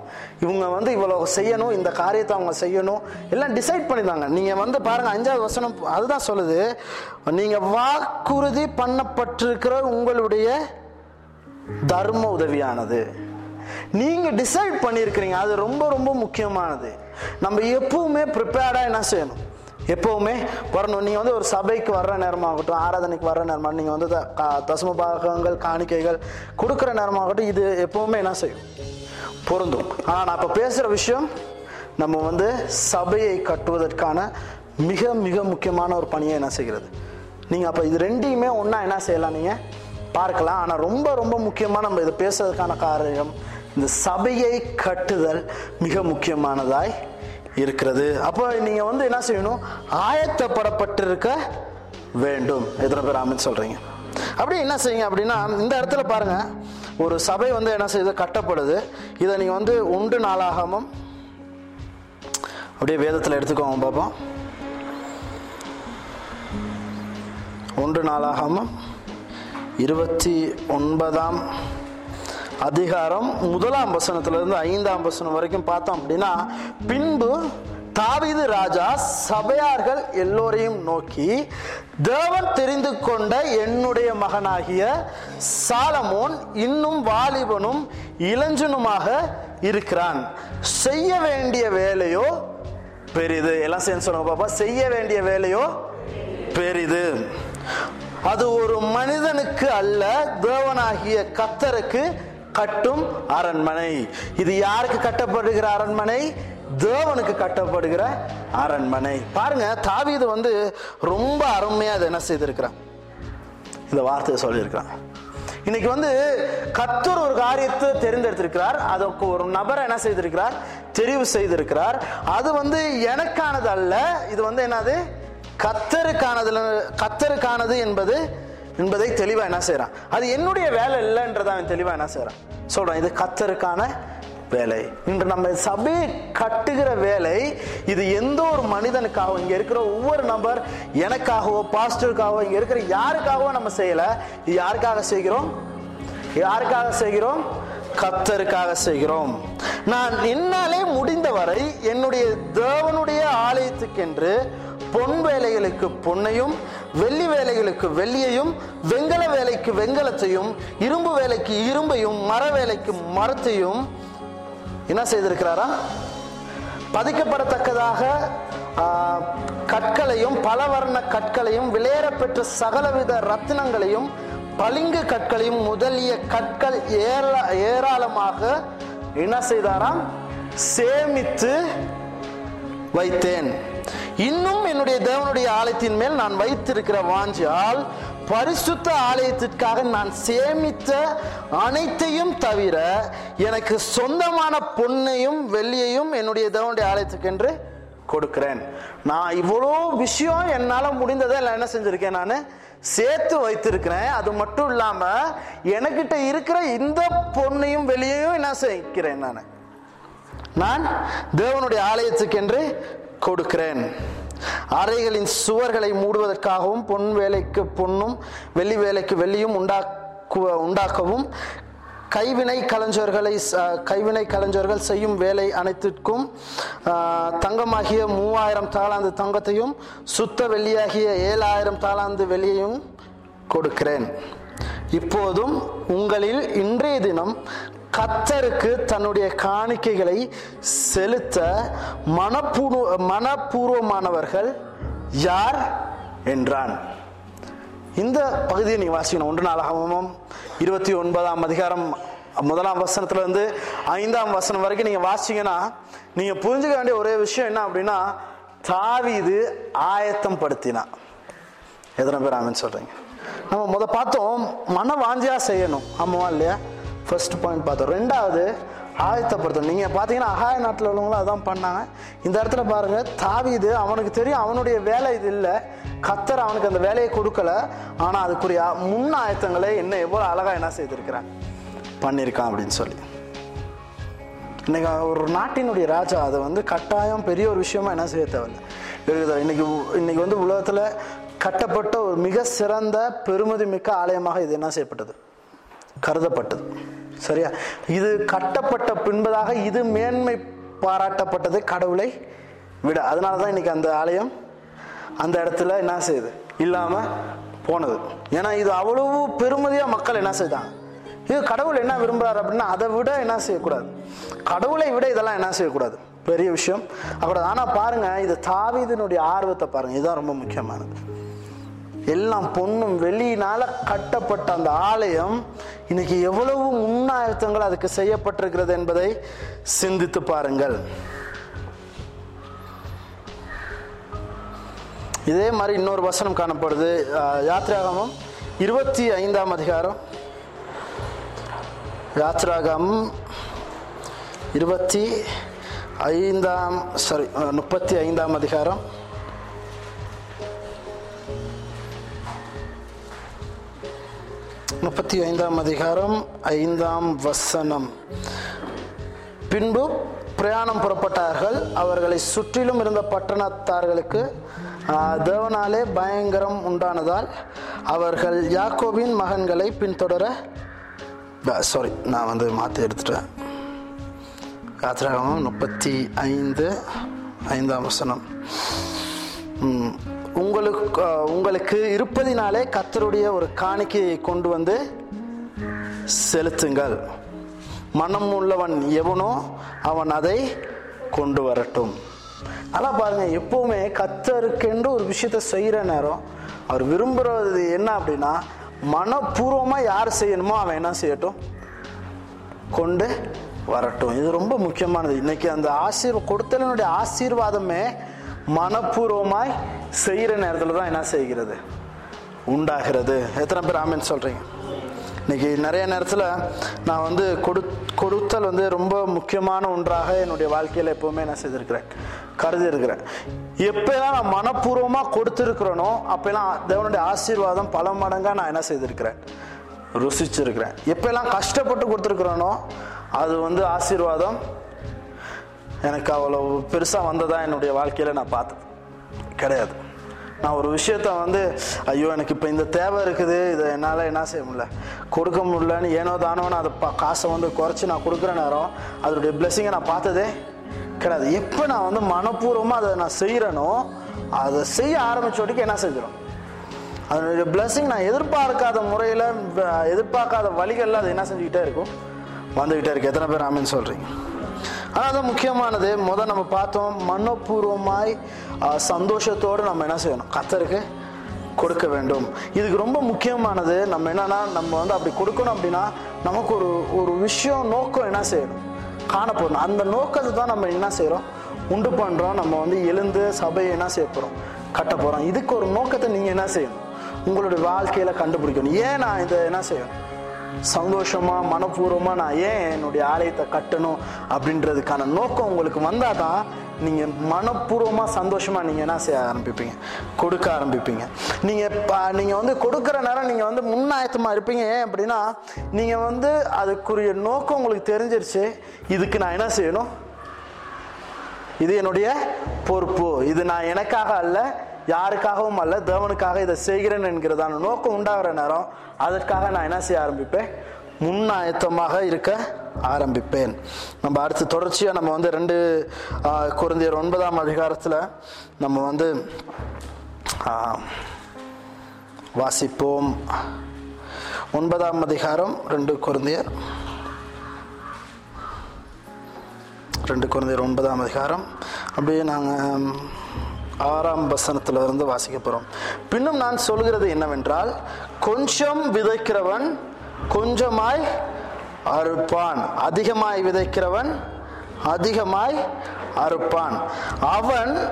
இவங்க வந்து இவ்வளவு செய்யணும் இந்த காரியத்தை அவங்க செய்யணும் எல்லாம் டிசைட் பண்ணிருந்தாங்க. நீங்க வந்து பாருங்க அஞ்சாவது வசனம் அதுதான் சொல்லுது. நீங்க வாக்குறுதி பண்ணப்பட்டிருக்கிற உங்களுடைய தர்ம உதவியானது. நீங்க டிசைட் பண்ணியிருக்கிறீங்க அது ரொம்ப ரொம்ப முக்கியமானது. நம்ம எப்பவுமே ப்ரிப்பேர்டா என்ன செய்யணும்? எப்பவுமே வரணும். நீங்க வந்து ஒரு சபைக்கு வர்ற நேரமாகட்டும் ஆராதனைக்கு வர்ற நேரமாக நீங்க வந்து த- தசம பாகங்கள் காணிக்கைகள் கொடுக்குற நேரமாகட்டும் இது எப்பவுமே என்ன செய்யும்? பொருந்தும். ஆனால் நான் இப்போ பேசுகிற விஷயம் நம்ம வந்து சபையை கட்டுவதற்கான மிக மிக முக்கியமான ஒரு பணியை என்ன செய்கிறது? நீங்கள் அப்போ இது ரெண்டையுமே ஒன்றா என்ன செய்யலாம் நீங்கள் பார்க்கலாம். ஆனால் ரொம்ப ரொம்ப முக்கியமாக நம்ம இதை பேசுறதுக்கான காரணம் இந்த சபையை கட்டுதல் மிக முக்கியமானதாய் இருக்கிறது. அப்போ நீங்கள் வந்து என்ன செய்யணும்? ஆயத்தப்படப்பட்டிருக்க வேண்டும். எத்தனை பேர் ஆமென் சொல்கிறீங்க அப்படி என்ன செய்யுங்க அப்படின்னா இந்த இடத்துல பாருங்க. ஒரு சபை வந்து என்ன செய்யுது கட்டப்படுது. இதை நீங்கள் வந்து உண்டு நாளாகமும் அப்படியே வேதத்தில் எடுத்துக்கோங்க பார்ப்போம் ஒன்று நாளாகமும் இருபத்தி ஒன்பதாம் அதிகாரம் முதலாம் வசனத்திலிருந்து ஐந்தாம் வசனம் வரைக்கும் பார்த்தோம் அப்படின்னா பின்பு தாவிது ராஜா சபையார்கள் எல்லோரையும் நோக்கி தேவன் தெரிந்து கொண்ட என்னுடைய மகனாகிய சாலமோன் இன்னும் வாலிபனும் இளஞ்சனுமாக இருக்கிறான். செய்ய வேண்டிய வேலையோ பெரிது. எல்லாம் சேர்ந்து சொல்லுங்க பாப்பா. செய்ய வேண்டிய வேலையோ பெரிது. அது ஒரு மனிதனுக்கு அல்ல தேவனாகிய கத்தருக்கு கட்டும் அரண்மனை. இது யாருக்கு கட்டப்படுகிற அரண்மனை? தேவனுக்கு கட்டப்படுகிற அரண்மனை. பாருங்க தாவீது வந்து ரொம்ப அருமையா அதை என்ன செய்திருக்கிறான்? இந்த வார்த்தையை சொல்லியிருக்கிறான். இன்னைக்கு வந்து கத்தூர் ஒரு காரியத்தை தெரிந்தெடுத்திருக்கிறார். அதற்கு ஒரு நபரை என்ன செய்திருக்கிறார்? தெரிவு செய்திருக்கிறார். அது வந்து எனக்கானது அல்ல இது வந்து என்னது? கத்தருக்கானதுல கத்தருக்கானது என்பது என்பதை தெளிவா என்ன செய்கிறான் அது என்னுடைய வேலை இல்லைன்றதை அவன் தெளிவா என்ன செய்கிறான் சொல்றான் இது கத்தருக்கான வேலை. இன்று நம்ம சபையை கட்டுகிற வேலை இது எந்த ஒரு மனிதனுக்காகவும் இங்க இருக்கிற ஒவ்வொரு நபர் எனக்காகவோ பாஸ்டருக்காகவோ இங்க இருக்கிற யாருக்காகவோ நம்ம செய்யல. இது யாருக்காக செய்கிறோம்? யாருக்காக செய்கிறோம்? கத்தருக்காக செய்கிறோம். நான் என்னாலே முடிந்தவரை என்னுடைய தேவனுடைய ஆலயத்துக்கென்று பொன் வேலைகளுக்கு பொன்னையும் வெள்ளி வேலைகளுக்கு வெள்ளியையும் வெங்கல வேலைக்கு வெங்கலத்தையும் இரும்பு வேலைக்கு இரும்பையும் மர வேலைக்கு மரத்தையும் என்ன செய்திருக்கிறாரா? பதிக்கப்படத்தக்கதாக கற்களையும் பலவர்ண கற்களையும் விலையேற பெற்ற சகலவித ரத்தினங்களையும் பளிங்கு கற்களையும் முதலிய கற்கள் ஏரா ஏராளமாக என்ன செய்தாராம்? சேமித்து வைத்தேன். இன்னும் என்னுடைய தேவனுடைய ஆலயத்தின் மேல் நான் வைத்திருக்கிற வாஞ்சியால் பரிசுத்த ஆலயத்திற்காக நான் சேமித்த அனைத்தையும் தவிர எனக்கு சொந்தமான பொன்னையும் வெள்ளியையும் என்னுடைய தேவனுடைய ஆலயத்துக்கு என்று கொடுக்கிறேன். நான் இவ்வளோ விஷயம் என்னால் முடிந்ததை இல்லை என்ன செஞ்சுருக்கேன் நான்? சேர்த்து வைத்திருக்கிறேன். அது மட்டும் இல்லாமல் எனக்கிட்ட இருக்கிற இந்த பொண்ணையும் வெளியையும் என்ன செய்கிறேன் நான். நான் தேவனுடைய ஆலயத்துக்கென்று கொடுக்கிறேன். அறைகளின் சுவர்களை மூடுவதற்காகவும் பொன் வேலைக்கு பொன்னும் வெள்ளி வேலைக்கு வெள்ளியும் உண்டாக்குவ உண்டாக்கவும் கைவினை கலைஞர்களை கைவினை கலைஞர்கள் செய்யும் வேலை அனைத்திற்கும் தங்கமாகிய மூவாயிரம் தாளாந்து தங்கத்தையும் சுத்த வெள்ளியாகிய ஏழாயிரம் தாளாந்து வெள்ளியையும் கொடுக்கிறேன். இப்போதும் உங்களில் இன்றைய தினம் கத்தருக்கு தன்னுடைய காணிக்கைகளை செலுத்த மனப்பூர்வ மனப்பூர்வமானவர்கள் யார் என்றான். இந்த பகுதியை நீ வாசிக்கணும். ஒன்று நாளாகவும் இருபத்தி ஒன்பதாம் அதிகாரம் முதலாம் வசனத்துல இருந்து ஐந்தாம் வசனம் வரைக்கும் நீங்கள் வாசிங்கன்னா நீங்கள் புரிஞ்சுக்க வேண்டிய ஒரே விஷயம் என்ன அப்படின்னா தாவிது ஆயத்தம் படுத்தினா எத்தனை பேர் ஆமின்னு சொல்கிறீங்க நம்ம முத பார்த்தோம் மன வாஞ்சியாக செய்யணும். ஆமாவா இல்லையா? ஃபர்ஸ்ட் பாயிண்ட் பார்த்தோம். ரெண்டாவது ஆயத்தப்படுத்தணும் நீங்கள் பார்த்தீங்கன்னா அகாய நாட்டில் உள்ளவங்களும் அதான் பண்ணாங்க. இந்த இடத்துல பாருங்கள் தாவிது அவனுக்கு தெரியும் அவனுடைய வேலை இது இல்லை. கத்தர் அவனுக்கு அந்த வேலையை கொடுக்கல. ஆனால் அதுக்குரிய முன் ஆயத்தங்களை என்ன எவ்வளோ அழகாக என்ன செய்திருக்கிறான் பண்ணியிருக்கான் அப்படின்னு சொல்லி. இன்னைக்கு ஒரு நாட்டினுடைய ராஜா அதை வந்து கட்டாயம் பெரிய ஒரு விஷயமா என்ன செய்ய தேவையில்ல. இருக்குது இன்னைக்கு உ- இன்னைக்கு வந்து உலகத்துல கட்டப்பட்ட ஒரு மிக சிறந்த பெருமதி மிக்க ஆலயமாக இது என்ன செய்யப்பட்டது? கருதப்பட்டது. சரியா? இது கட்டப்பட்ட பின்பதாக இது மேன்மை பாராட்டப்பட்டது கடவுளை விட. அதனால தான் இன்னைக்கு அந்த ஆலயம் அந்த இடத்துல என்ன செய்யுது? இல்லாமல் போனது. ஏன்னா இது அவ்வளவு பெருமதியாக மக்கள் என்ன செய்தாங்க? இது கடவுள் என்ன விரும்புகிறார் அப்படின்னா அதை விட என்ன செய்யக்கூடாது. கடவுளை விட இதெல்லாம் என்ன செய்யக்கூடாது? பெரிய விஷயம். அப்படி ஆனால் பாருங்க இது தாவீதினுடைய ஆர்வத்தை பாருங்கள் இதுதான் ரொம்ப முக்கியமானது. எல்லாம் பொண்ணும் வெளியினால கட்டப்பட்ட அந்த ஆலயம் இன்னைக்கு எவ்வளவு முன்னாயத்தங்கள் அதுக்கு செய்யப்பட்டிருக்கிறது என்பதை சிந்தித்து பாருங்கள். இதே மாதிரி இன்னொரு வசனம் காணப்படுது. யாத்ராகமம் இருபத்தி ஐந்தாம் அதிகாரம். யாத்ராகமம் இருபத்தி ஐந்தாம் சாரி முப்பத்தி ஐந்தாம் அதிகாரம். முப்பத்தி ஐந்தாம் அதிகாரம் ஐந்தாம் வசனம். பின்பு பிரயாணம் புறப்பட்டார்கள். அவர்களை சுற்றிலும் இருந்த பட்டணத்தார்களுக்கு தேவனாலே பயங்கரம் உண்டானதால் அவர்கள் யாக்கோபின் மகன்களை பின்தொடர சாரி நான் வந்து மாற்றி எடுத்துட்டேன். யாத்திராகமம் முப்பத்தி ஐந்து ஐந்தாம் வசனம். உங்களுக்கு உங்களுக்கு இருப்பதினாலே கத்தருடைய ஒரு காணிக்கையை கொண்டு வந்து செலுத்துங்கள். மனம் உள்ளவன் எவனோ அவன் அதை கொண்டு வரட்டும். அதான் பாருங்க எப்பவுமே கத்தருக்கென்று ஒரு விஷயத்த செய்கிற நேரம் அவர் விரும்புறது என்ன அப்படின்னா மனப்பூர்வமாக யார் செய்யணுமோ அவன் என்ன செய்யட்டும்? கொண்டு வரட்டும். இது ரொம்ப முக்கியமானது. இன்னைக்கு அந்த ஆசீர் கொடுத்தலினுடைய ஆசீர்வாதமே மனப்பூர்வமாய் செய்கிற நேரத்தில் தான் என்ன செய்கிறது? உண்டாகிறது. எத்தனை பேர் ஆமின்னு சொல்கிறீங்க இன்னைக்கு நிறைய நேரத்தில் நான் வந்து கொடு கொடுத்தல் வந்து ரொம்ப முக்கியமான ஒன்றாக என்னுடைய வாழ்க்கையில் எப்போவுமே என்ன செய்திருக்கிறேன்? கருதி இருக்கிறேன் நான் மனப்பூர்வமாக கொடுத்துருக்குறேனோ அப்போல்லாம் தேவனுடைய ஆசீர்வாதம் பல மடங்காக நான் என்ன செய்திருக்கிறேன்? ருசிச்சிருக்கிறேன். எப்பெல்லாம் கஷ்டப்பட்டு கொடுத்துருக்குறேனோ அது வந்து ஆசீர்வாதம் எனக்கு அவ்வளோ பெருசாக வந்ததா என்னுடைய வாழ்க்கையில் நான் பார்த்தது. கிடையாது. நான் ஒரு விஷயத்த வந்து ஐயோ எனக்கு இப்போ இந்த தேவை இருக்குது இதை என்னால் என்ன செய்ய முடியல? கொடுக்க முடியலன்னு ஏனோ தானோன்னு அதை பா- காசை வந்து குறைச்சி நான் கொடுக்குற நேரம் அதனுடைய பிளெஸிங்கை நான் பார்த்ததே கிடையாது. எப்போ நான் வந்து மனப்பூர்வமாக அதை நான் செய்கிறேனோ அதை செய்ய ஆரம்பிச்சோட்டிக்கு என்ன செஞ்சிடும் அதனுடைய blessing நான் எதிர்பார்க்காத முறையில் எதிர்பார்க்காத வழிகளில் அது என்ன செஞ்சுக்கிட்டே இருக்கும்? வந்துக்கிட்டே இருக்கு. எத்தனை பேர் ஆமின்னு சொல்கிறீங்க ஆனால் அது முக்கியமானது. முத நம்ம பார்த்தோம் மனப்பூர்வமாய் சந்தோஷத்தோடு நம்ம என்ன செய்யணும்? கத்தருக்கு கொடுக்க வேண்டும். இதுக்கு ரொம்ப முக்கியமானது நம்ம என்னன்னா நம்ம வந்து அப்படி கொடுக்கணும் அப்படின்னா நமக்கு ஒரு ஒரு விஷயம் நோக்கம் என்ன செய்யணும்? காணப்படணும். அந்த நோக்கத்தை தான் நம்ம என்ன செய்கிறோம் உண்டு பண்ணுறோம் நம்ம வந்து எழுந்து சபையை என்ன செய்ய போகிறோம் கட்ட போகிறோம் இதுக்கு ஒரு நோக்கத்தை நீங்கள் என்ன செய்யணும்? உங்களுடைய வாழ்க்கையில் கண்டுபிடிக்கணும். ஏன் நான் இதை என்ன செய்யணும்? சந்தோஷமா மனப்பூர்வமா நான் ஏன் என்னுடைய ஆலயத்தை கட்டணும் அப்படின்றதுக்கான நோக்கம் உங்களுக்கு வந்தால் தான் நீங்க மனப்பூர்வமா சந்தோஷமா நீங்க என்ன செய்ய ஆரம்பிப்பீங்க? கொடுக்க ஆரம்பிப்பீங்க. நீங்க நீங்க வந்து கொடுக்குற நேரம் நீங்க வந்து முன்னாயத்தமா இருப்பீங்க. ஏன் அப்படின்னா நீங்க வந்து அதுக்குரிய நோக்கம் உங்களுக்கு தெரிஞ்சிருச்சு. இதுக்கு நான் என்ன செய்யணும்? இது என்னுடைய பொறுப்பு. இது நான் எனக்காக அல்ல. யாருக்காகவும் அல்ல தேவனுக்காக இதை செய்கிறேன் என்கிறதான நோக்கம் உண்டாகிற நேரம் அதற்காக நான் என்ன செய்ய ஆரம்பிப்பேன்? முன்னாயத்தமாக இருக்க ஆரம்பிப்பேன். நம்ம அடுத்து தொடர்ச்சியாக நம்ம வந்து ரெண்டு குறைந்தர் ஒன்பதாம் அதிகாரத்தில் நம்ம வந்து வாசிப்போம். ஒன்பதாம் அதிகாரம் ரெண்டு குழந்தையர் ரெண்டு குழந்தையர் ஒன்பதாம் அதிகாரம். அப்படியே நாங்கள் ஆறாம் வசனத்திலிருந்து வாசிக்க போகிறோம் பின்னும் நான் சொல்கிறது என்னவென்றால் கொஞ்சம் விதைக்கிறவன் கொஞ்சமாய் அறுப்பான். அதிகமாய் விதைக்கிறவன் அதிகமாய் அறுப்பான். அவன்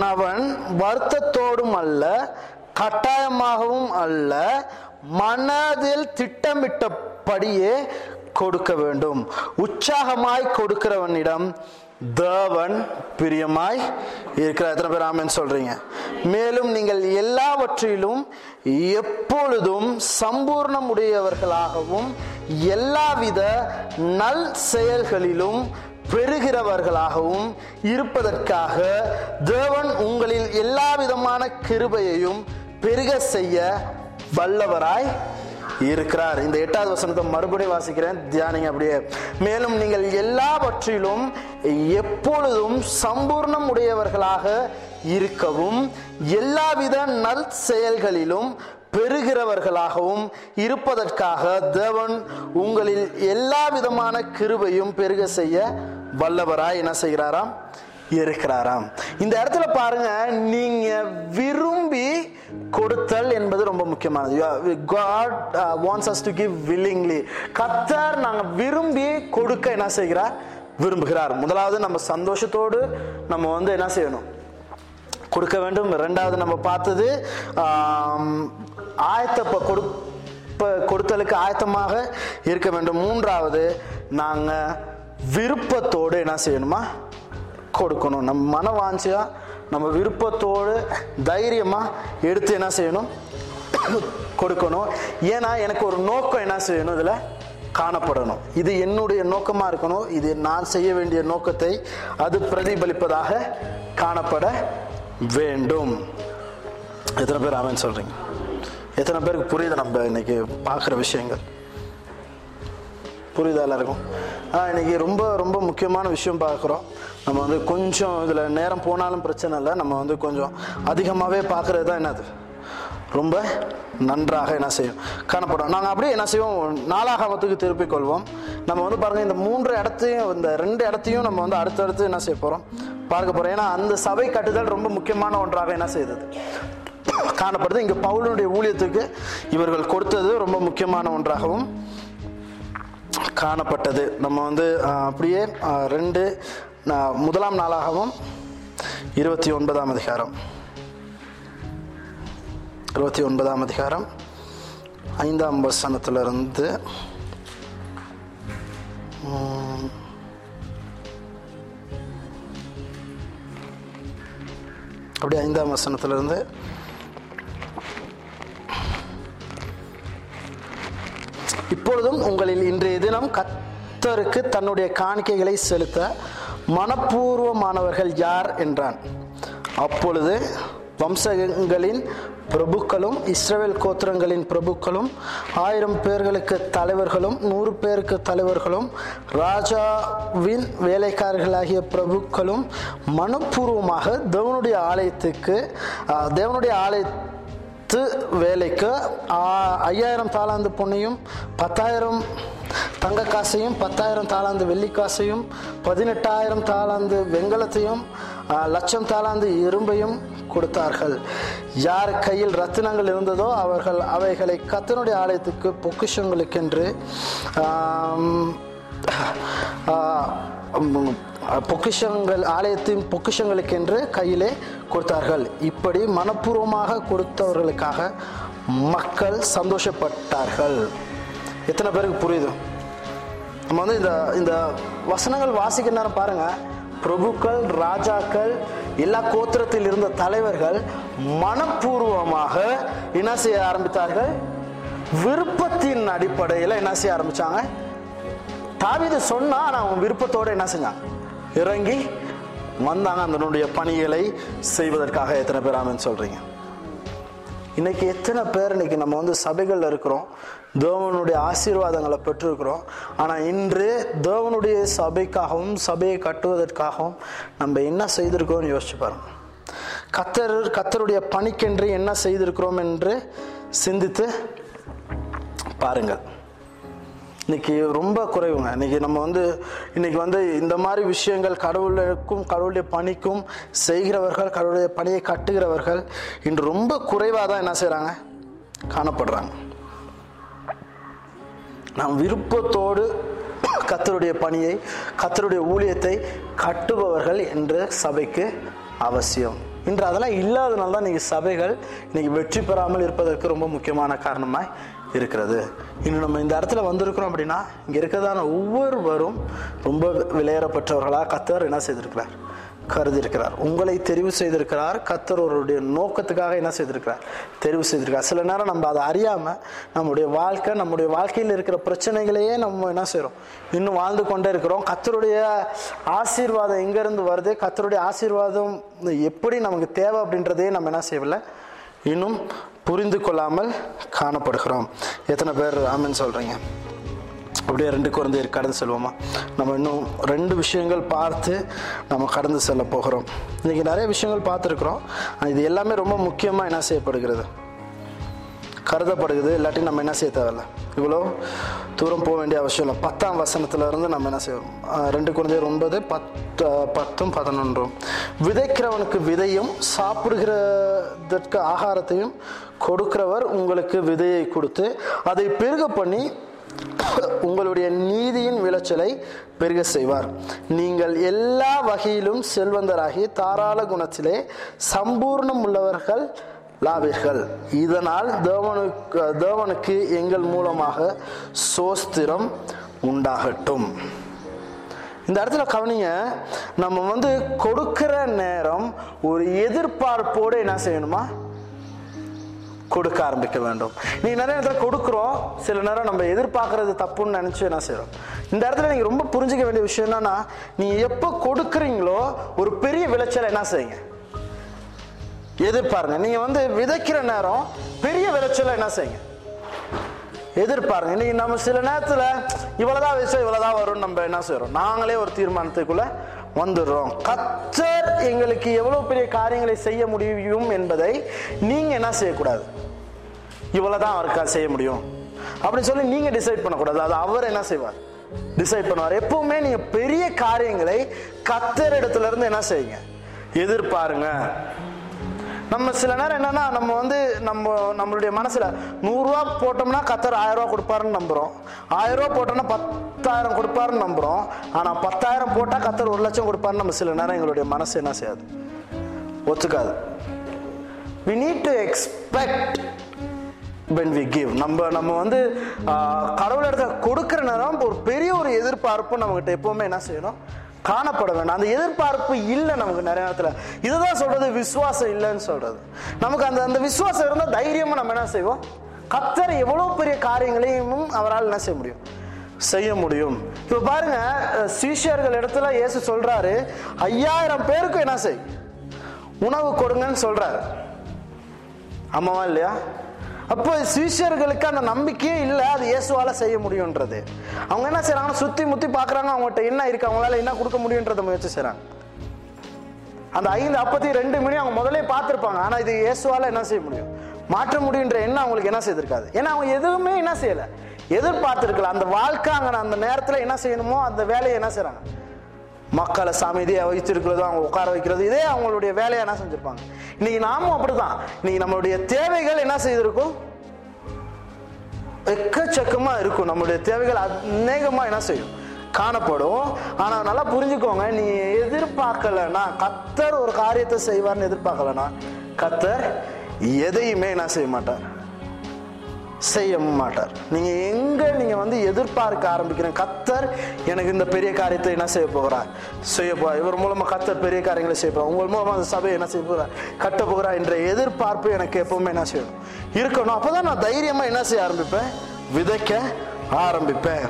அவன் வருத்தத்தோடும் அல்ல கட்டாயமாகவும் அல்ல மனதில் திட்டமிட்டபடியே கொடுக்க வேண்டும். உற்சாகமாய் கொடுக்கிறவனிடம் தேவன் பிரியமாய் இருக்கிற எத்தனை பேர் ஆமென் சொல்றீங்க? மேலும் நீங்கள் எல்லாவற்றிலும் எப்பொழுதும் சம்பூர்ணம் உடையவர்களாகவும் எல்லாவித நல் செயல்களிலும் பெறுகிறவர்களாகவும் இருப்பதற்காக தேவன் உங்களில் எல்லா விதமான கிருபையையும் பெருக செய்ய வல்லவராய் இருக்கிறார். இந்த எட்டாவது வசனத்தை மறுபடியும் வாசிக்கிறேன். தியானிங்க அப்படியே. மேலும் நீங்கள் எல்லாவற்றிலும் எப்பொழுதும் சம்பூர்ணம் உடையவர்களாக இருக்கவும் எல்லாவித நல் செயல்களிலும் பெறுகிறவர்களாகவும் இருப்பதற்காக தேவன் உங்களில் எல்லா விதமான கிருபையும் பெருக செய்ய வல்லவராய் என்ன செய்கிறாராம்? இருக்கிறாராம். இந்த இடத்துல பாருங்க நீங்க விரும்பி கொடுத்தல் என்பது ரொம்ப முக்கியமானது. God wants us to give willingly கத்தர் நாங்க விரும்பி கொடுக்க என்ன செய்கிறார்? விரும்புகிறார். முதலாவது நம்ம சந்தோஷத்தோடு நம்ம வந்து என்ன செய்யணும்? கொடுக்க வேண்டும். ரெண்டாவது நம்ம பார்த்தது ஆயத்தப்ப ஆயத்த கொடுப்ப கொடுத்தலுக்கு ஆயத்தமாக இருக்க வேண்டும். மூன்றாவது நாங்க விருப்பத்தோடு என்ன செய்யணுமா? கொடுக்கணும். நம்ம மன வாஞ்சியா நம்ம விருப்பத்தோடு தைரியமா எடுத்து என்ன செய்யணும்? கொடுக்கணும். ஏன்னா எனக்கு ஒரு நோக்கம் என்ன செய்யணும்? இதுல காணப்படணும். இது என்னுடைய நோக்கமா இருக்கணும். இது நான் செய்ய வேண்டிய நோக்கத்தை அது பிரதிபலிப்பதாக காணப்பட வேண்டும். எத்தனை பேர் அவன் சொல்றீங்க? எத்தனை பேருக்கு புரியுது நம்ம இன்னைக்கு பார்க்குற விஷயங்கள்? புரியுதா எல்லாருக்கும்? ஆனால் இன்றைக்கி ரொம்ப ரொம்ப முக்கியமான விஷயம் பார்க்குறோம். நம்ம வந்து கொஞ்சம் இதில் நேரம் போனாலும் பிரச்சனை இல்லை. நம்ம வந்து கொஞ்சம் அதிகமாகவே பார்க்குறது தான் என்னது? ரொம்ப நன்றாக என்ன செய்யும்? காணப்படும். நாங்கள் அப்படியே என்ன செய்வோம்? நாலாகமத்துக்கு திருப்பிக் கொள்வோம். நம்ம வந்து பாருங்க இந்த மூன்று இடத்தையும் இந்த ரெண்டு இடத்தையும் நம்ம வந்து அடுத்தடுத்து என்ன செய்ய போகிறோம் பார்க்க போகிறோம் ஏன்னா அந்த சபை கட்டுதல் ரொம்ப முக்கியமான ஒன்றாக என்ன செய்தது? காணப்படுது. இங்கே பவுலனுடைய ஊழியத்துக்கு இவர்கள் கொடுத்தது ரொம்ப முக்கியமான ஒன்றாகவும் காணப்பட்டது. நம்ம வந்து அப்படியே ரெண்டு நா- முதலாம் நாளாகவும் இருபத்தி ஒன்பதாம் அதிகாரம். இருபத்தி ஒன்பதாம் அதிகாரம் ஐந்தாம் வசனத்திலிருந்து அப்படியே ஐந்தாம் வசனத்திலிருந்து இப்பொழுதும் உங்களில் இன்றைய தினம் கத்தருக்கு தன்னுடைய காணிக்கைகளை செலுத்த மனப்பூர்வமானவர்கள் யார் என்றான். அப்பொழுது வம்சங்களின் பிரபுக்களும் இஸ்ரவேல் கோத்திரங்களின் பிரபுக்களும் ஆயிரம் பேர்களுக்கு தலைவர்களும் நூறு பேருக்கு தலைவர்களும் ராஜாவின் வேலைக்காரர்களாகிய பிரபுக்களும் மனப்பூர்வமாக தேவனுடைய ஆலயத்துக்கு தேவனுடைய ஆலய பத்து வேலைக்கு ஐயாயிரம் தாளாந்து பொன்னையும் பத்தாயிரம் தங்க காசையும் பத்தாயிரம் தாளாந்து வெள்ளி காசையும் பதினெட்டாயிரம் தாளாந்து வெங்கலத்தையும் லட்சம் தாளாந்து இரும்பையும் கொடுத்தார்கள். யார் கையில் ரத்தினங்கள் இருந்ததோ அவர்கள் அவைகளை கத்தனுடைய ஆலயத்துக்கு பொக்கிஷங்களுக்கென்று பொக்கிஷங்கள் ஆலயத்தின் பொக்கிஷங்களுக்கென்று கையிலே கொடுத்தார்கள். இப்படி மனப்பூர்வமாக கொடுத்தவர்களுக்காக மக்கள் சந்தோஷப்பட்டார்கள். எத்தனை பேருக்கு புரியுது? நம்ம வந்து இந்த இந்த வசனங்கள் வாசிக்கிற நேரம் பாருங்கள் பிரபுக்கள் ராஜாக்கள் எல்லா கோத்திரத்தில் இருந்த தலைவர்கள் மனப்பூர்வமாக என்ன செய்ய ஆரம்பித்தார்கள்? விருப்பத்தின் அடிப்படையில் என்ன செய்ய ஆரம்பித்தாங்க தாவித சொன்னால் நான் அவன் விருப்பத்தோடு என்ன செஞ்சாங்க? இறங்கி வந்தாங்க அதனுடைய பணிகளை செய்வதற்காக எத்தனை பேர் ஆமென் சொல்றீங்க? இன்னைக்கு எத்தனை பேர் இன்னைக்கு நம்ம வந்து சபைகளில் இருக்கிறோம் தேவனுடைய ஆசீர்வாதங்களை பெற்றிருக்கிறோம் ஆனால் இன்று தேவனுடைய சபைக்காகவும் சபையை கட்டுவதற்காகவும் நம்ம என்ன செய்திருக்கிறோம்னு யோசிச்சு பாருங்க. கத்தர் கத்தருடைய பணிக்கென்று என்ன செய்திருக்கிறோம் என்று சிந்தித்து பாருங்கள். இன்னைக்கு ரொம்ப குறைவுங்க. இன்னைக்கு நம்ம வந்து இன்னைக்கு வந்து இந்த மாதிரி விஷயங்கள் கடவுளுக்கும் கடவுளுடைய பணிக்கும் செய்கிறவர்கள் கடவுளுடைய பணியை கட்டுகிறவர்கள் இன்று ரொம்ப குறைவாக தான் என்ன செய்கிறாங்க காணப்படுறாங்க. நாம் விருப்பத்தோடு கத்தருடைய பணியை கத்தருடைய ஊழியத்தை கட்டுபவர்கள் என்று சபைக்கு அவசியம். இன்று அதெல்லாம் இல்லாதனால தான் இன்றைக்கி சபைகள் இன்னைக்கு வெற்றி பெறாமல் இருப்பதற்கு ரொம்ப முக்கியமான காரணமாக இருக்கிறது. இன்னும் நம்ம இந்த இடத்துல வந்திருக்கிறோம் அப்படின்னா இங்கே இருக்கிறதான ஒவ்வொருவரும் ரொம்ப விளையாடப்பட்டவர்களாக கத்தர் என்ன செய்திருக்கிறார்? கருதியிருக்கிறார். உங்களை தெரிவு செய்திருக்கிறார். கத்தர் அவருடைய நோக்கத்துக்காக என்ன செய்திருக்கிறார்? தெரிவு செய்திருக்கிறார். சில நேரம் நம்ம அதை அறியாமல் நம்முடைய வாழ்க்கை நம்முடைய வாழ்க்கையில் இருக்கிற பிரச்சனைகளையே நம்ம என்ன செய்கிறோம் இன்னும் வாழ்ந்து கொண்டே இருக்கிறோம். கத்தருடைய ஆசீர்வாதம் எங்கேருந்து வருது? கத்தருடைய ஆசீர்வாதம் எப்படி நமக்கு தேவை அப்படின்றதையே நம்ம என்ன செய்யவில்லை? இன்னும் புரிந்து கொள்ளாமல் காணப்படுகிறோம். எத்தனை பேர் ஆமென்னு சொல்கிறீங்க அப்படியே ரெண்டு குழந்தையர் கடந்து செல்வோமா? நம்ம இன்னும் ரெண்டு விஷயங்கள் பார்த்து நம்ம கடந்து செல்ல போகிறோம். இன்றைக்கி நிறைய விஷயங்கள் பார்த்துருக்குறோம். இது எல்லாமே ரொம்ப முக்கியமாக என்ன செய்யப்படுகிறது? கருதப்படுகிறது இல்லாட்டி நம்ம என்ன செய்ய தேவையில்ல. இவ்வளோ தூரம் போக வேண்டிய அவசியம் இல்லை. பத்தாம் வசனத்தில் இருந்து நம்ம என்ன செய்வோம்? ரெண்டு குழந்தையர் ஒன்பது பத்து பத்தும் பதினொன்றும். விதைக்கிறவனுக்கு விதையும் சாப்பிடுகிறதற்கு ஆகாரத்தையும் கொடுக்கிறவர் உங்களுக்கு விதையை கொடுத்து அதை பெருக பண்ணி உங்களுடைய நீதியின் விளைச்சலை பெருக செய்வார். நீங்கள் எல்லா வகையிலும் செல்வந்தராகி தாராள குணத்திலே சம்பூர்ணம் உள்ளவர்கள் லாவீர்கள் இதனால் தேவனுக்கு தேவனுக்கு எங்கள் மூலமாக சோஸ்திரம் உண்டாகட்டும். இந்த இடத்துல கவனிங்க நம்ம வந்து கொடுக்கிற நேரம் ஒரு எதிர்பார்ப்போடு என்ன செய்யணுமா? கொடுக்க ஆரம்பிக்க வேண்டும். நீ நிறைய இடத்துல கொடுக்குறோம் சில நேரம் நம்ம எதிர்பார்க்கறது தப்புன்னு நினைச்சு என்ன செய்கிறோம் இந்த இடத்துல நீங்க ரொம்ப புரிஞ்சுக்க வேண்டிய விஷயம் என்னன்னா நீ எப்போ கொடுக்குறீங்களோ ஒரு பெரிய விளைச்சலை என்ன செய்யுங்க? எதிர்பாருங்க. நீங்க வந்து விதைக்கிற நேரம் பெரிய விளைச்சலை என்ன செய்யுங்க? எதிர்பாருங்க. இன்னைக்கு நம்ம சில நேரத்துல இவ்வளவுதான் விஷயம் இவ்வளவுதான் வரும்னு நம்ம என்ன செய்கிறோம் நாங்களே ஒரு தீர்மானத்துக்குள்ள வந்துடுறோம். கத்தர் எங்களுக்கு எவ்வளவு பெரிய காரியங்களை செய்ய முடியும் என்பதை நீங்க என்ன செய்யக்கூடாது? இவ்வளவுதான் அவருக்கு செய்ய முடியும். அப்படின்னு சொல்லி நீங்க டிசைட் பண்ணக்கூடாது. அது அவர் என்ன செய்வார்? டிசைட் பண்ணுவார். எப்பவுமே நீங்க பெரிய காரியங்களை கத்தர் இடத்துல இருந்து என்ன செய்யுங்க? எதிர்பாருங்க. நம்ம சில நேரம் என்னன்னா நம்ம வந்து நம்ம நம்மளுடைய மனசுல நூறுரூவா போட்டோம்னா கத்தர் ஆயிரம் ரூபா கொடுப்பாருன்னு நம்புறோம். ஆயிரம் ரூபா போட்டோம்னா பத்தாயிரம் கொடுப்பாருன்னு நம்புறோம். ஆனா பத்தாயிரம் போட்டா கத்தர் ஒரு லட்சம் கொடுப்பாருன்னு நம்ம சில நேரம் எங்களுடைய மனசு என்ன செய்யாது? ஒத்துக்காது. We need to expect when we give நம்ம நம்ம வந்து கடவுள் இடத்துல கொடுக்குற நேரம் ஒரு பெரிய ஒரு எதிர்பார்ப்பு நம்மகிட்ட எப்பவுமே என்ன செய்யணும்? காணப்பட வேண்டாம். அந்த எதிர்பார்ப்பு இல்லை நமக்கு நிறைய நேரத்தில். இதுதான் சொல்றது விசுவாசம் இல்லைன்னு சொல்றது. நமக்கு அந்த அந்த விசுவாசம் இருந்தால் தைரியமாக நம்ம என்ன செய்வோம்? கத்தர் எவ்வளோ பெரிய காரியங்களையும் அவரால் என்ன செய்ய முடியும்? செய்ய முடியும். இப்போ பாருங்க சீஷியர்கள் சீஷர்கள் இடத்துல இயேசு சொல்றாரு ஐயாயிரம் பேருக்கு என்ன செய்? உணவு கொடுங்கன்னு சொல்றாரு. ஆமாவா இல்லையா? அப்போ சிஷியர்களுக்கு அந்த நம்பிக்கையே இல்லை அது இயேசுவால செய்ய முடியுன்றது. அவங்க என்ன செய்றாங்கன்னா சுத்தி முத்தி பாக்குறாங்க அவங்ககிட்ட என்ன இருக்கு அவங்களால என்ன கொடுக்க முடியுன்றத முயற்சி செய்யறாங்க அந்த ஐந்து அப்பத்தி ரெண்டு மணி அவங்க முதல்ல பார்த்துருப்பாங்க. ஆனா இது இயேசுவால என்ன செய்ய முடியும்? மாற்ற முடியுன்ற எண்ணம் அவங்களுக்கு என்ன செய்திருக்காது. ஏன்னா அவங்க எதுவுமே என்ன செய்யல. எதிர்பார்த்துருக்கல. அந்த வாழ்க்கை அங்க அந்த நேரத்துல என்ன செய்யணுமோ அந்த வேலையை என்ன செய்கிறாங்க மக்களை சமைதியை வைத்திருக்கிறது அவங்க உட்கார வைக்கிறது இதே அவங்களுடைய வேலையை என்ன செஞ்சிருப்பாங்க. இன்னைக்கு நாமும் அப்படிதான் இன்னைக்கு நம்மளுடைய தேவைகள் என்ன செய்திருக்கும்? எக்கச்சக்கமாக இருக்கும். நம்மளுடைய தேவைகள் அநேகமாக என்ன செய்யும்? காணப்படும். ஆனால் நல்லா புரிஞ்சுக்கோங்க. நீ எதிர்பார்க்கலன்னா கத்தர் ஒரு காரியத்தை செய்வார்னு எதிர்பார்க்கலன்னா கத்தர் எதையுமே என்ன செய்ய மாட்டார். செய்ய மாட்டார். நீங்க எங்க நீங்க வந்து எதிர்பார்க்க ஆரம்பிக்கிறீங்க கத்தர் எனக்கு இந்த பெரிய காரியத்தை என்ன செய்ய போகிறார்? செய்ய போகிறார் இவர் மூலமா கத்தர் பெரிய காரியங்களை செய்ய போகிறார். உங்கள் மூலமா அந்த சபையை என்ன செய்ய போகிறார்? கட்ட போகிறார் என்ற எதிர்பார்ப்பு எனக்கு எப்பவுமே என்ன செய்யணும் இருக்கணும். அப்பதான் நான் தைரியமா என்ன செய்ய ஆரம்பிப்பேன்? விதைக்க ஆரம்பிப்பேன்.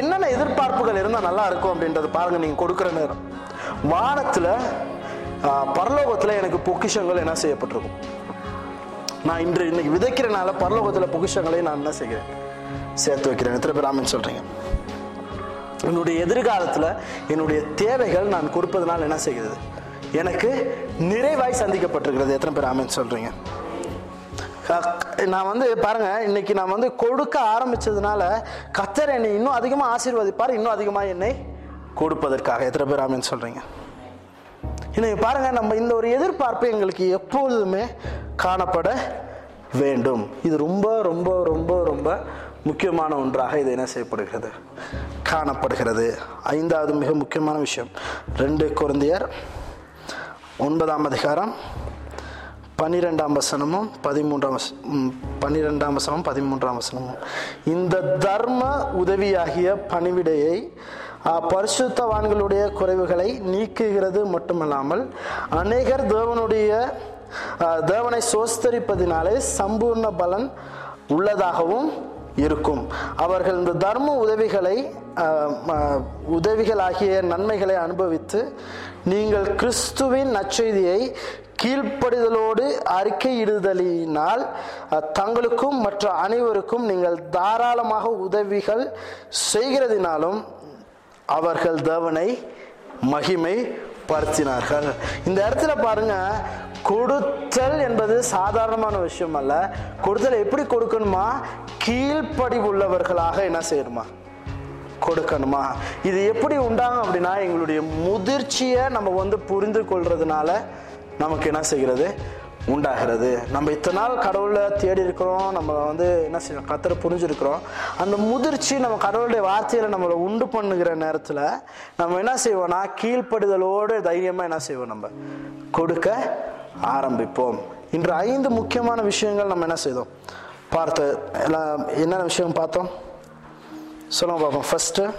என்னென்ன எதிர்பார்ப்புகள் இருந்தால் நல்லா இருக்கும் அப்படின்றத பாருங்க நீங்க கொடுக்குற நேரம். வானத்துல பரலோகத்துல எனக்கு பொக்கிஷங்கள் என்ன செய்யப்பட்டிருக்கும்? நான் இன்று இன்னைக்கு விதைக்கிறனால பரலோகத்தில் பொக்கிஷங்களை நான் என்ன செய்கிறேன்? சேர்த்து வைக்கிறேன். எத்தனை பேர் ஆமென் சொல்கிறீங்க என்னுடைய எதிர்காலத்தில் என்னுடைய தேவைகள் நான் கொடுப்பதனால் என்ன செய்கிறது? எனக்கு நிறைவாய் சந்திக்கப்பட்டிருக்கிறது. எத்தனை பேர் ஆமென் சொல்கிறீங்க க- நான் வந்து பாருங்க இன்னைக்கு நான் வந்து கொடுக்க ஆரம்பிச்சதுனால கத்தர் என்னை இன்னும் அதிகமாக ஆசீர்வதிப்பார் இன்னும் அதிகமாக என்னை கொடுப்பதற்காக. எத்தனை பேர் ஆமென் சொல்கிறீங்க இன்னைக்கு பாருங்க நம்ம இந்த ஒரு எதிர்பார்ப்பு எங்களுக்கு எப்பொழுதுமே காணப்பட வேண்டும். இது ரொம்ப ரொம்ப ரொம்ப ரொம்ப முக்கியமான ஒன்றாக இது என்ன செய்யப்படுகிறது? காணப்படுகிறது. ஐந்தாவது மிக முக்கியமான விஷயம். ரெண்டு குழந்தையர் ஒன்பதாம் அதிகாரம் பன்னிரெண்டாம் வசனமும் பதிமூன்றாம் வச- பன்னிரெண்டாம் வசனமும் பதிமூன்றாம் வசனமும். இந்த தர்ம உதவியாகிய பணிவிடையை பரிசுத்தவான்களுடைய குறைவுகளை நீக்குகிறது மட்டுமல்லாமல் அநேகர் தேவனுடைய தேவனை சோஸ்தரிப்பதினாலே சம்பூர்ண பலன் உள்ளதாகவும் இருக்கும். அவர்கள் இந்த தர்ம உதவிகளை உதவிகள் ஆகிய உதவிகளாகிய நன்மைகளை அனுபவித்து நீங்கள் கிறிஸ்துவின் நற்செய்தியை கீழ்ப்படிதலோடு அறிக்கையிடுதலினால் தங்களுக்கும் மற்ற அனைவருக்கும் நீங்கள் தாராளமாக உதவிகள் செய்கிறதினாலும் அவர்கள் தேவனை மகிமை படுத்தினார்கள் இந்த இடத்துல பாருங்க கொடுத்தல் என்பது சாதாரணமான விஷயம் அல்ல கொடுத்தல் எப்படி கொடுக்கணுமா? கீழ்ப்படிவுள்ளவர்களாக என்ன செய்யணுமா? கொடுக்கணுமா? இது எப்படி உண்டாகும் அப்படின்னா எங்களுடைய முதிர்ச்சியை நம்ம வந்து புரிந்து கொள்றதுனால நமக்கு என்ன செய்கிறது? உண்டாகிறது. நம்ம இத்தனை நாள் கடவுளை தேடி இருக்கிறோம். நம்ம வந்து என்ன செய்யணும் கத்தரை புரிஞ்சிருக்கிறோம். அந்த முதிர்ச்சி நம்ம கடவுளுடைய வார்த்தையில நம்மளை உண்டு பண்ணுகிற நேரத்தில் நம்ம என்ன செய்வோம்னா கீழ்ப்படுதலோடு தைரியமாக என்ன செய்வோம் நம்ம? கொடுக்க ஆரம்பிப்போம். இன்று ஐந்து முக்கியமான விஷயங்கள் நம்ம என்ன செய்தோம்? பார்த்து எல்லாம் என்னென்ன விஷயம் பார்த்தோம்? சொல்லுங்க பார்ப்போம் ஃபஸ்ட்டு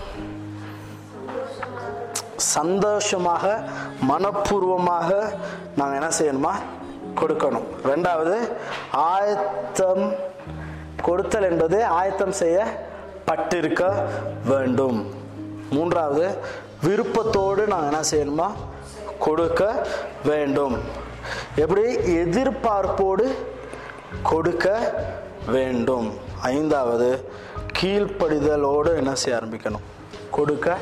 சந்தோஷமாக மனப்பூர்வமாக நாங்கள் என்ன செய்யணுமா? கொடுக்கணும். ரெண்டாவது ஆயத்தம் கொடுத்தல் என்பது ஆயத்தம் செய்ய பட்டிருக்க வேண்டும். மூன்றாவது விருப்பத்தோடு நாங்கள் என்ன செய்யணுமா? கொடுக்க வேண்டும். எப்படி எதிர்பார்ப்போடு கொடுக்க வேண்டும்? ஐந்தாவது கீழ்ப்படிதலோடு என்ன செய்ய ஆரம்பிக்கணும்? கொடுக்க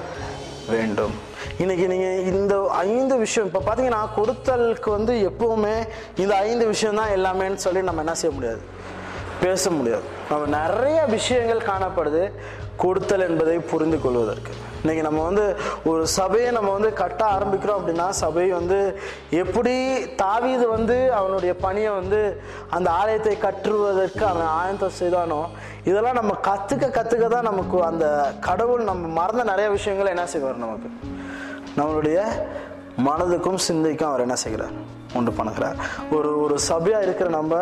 வேண்டும். இன்னைக்கு நீங்கள் இந்த ஐந்து விஷயம் இப்போ பார்த்தீங்கன்னா கொடுத்தலுக்கு வந்து எப்பவுமே இந்த ஐந்து விஷயம் தான் எல்லாமேன்னு சொல்லி நம்ம என்ன செய்ய முடியாது? பேச முடியாது. நம்ம நிறைய விஷயங்கள் காணப்படுது. கொடுத்தல் என்பதை புரிந்து கொள்வதற்கு. இன்னைக்கு நம்ம வந்து ஒரு சபையை நம்ம வந்து கட்ட ஆரம்பிக்கிறோம் அப்படின்னா சபை வந்து எப்படி தாவீது வந்து அவனுடைய பணியை வந்து அந்த ஆலயத்தை கட்டுவதற்கு அவன் ஆயத்தம் செய்தானோ இதெல்லாம் நம்ம கற்றுக்க கற்றுக்க தான் நமக்கு அந்த கடவுள் நம்ம மறந்த நிறைய விஷயங்களை என்ன செய்வார் நமக்கு? நம்மளுடைய மனதுக்கும் சிந்தைக்கும் அவர் என்ன செய்கிறார்? உண்டு பண்ணுகிறார். ஒரு ஒரு சபையாக இருக்கிற நம்ம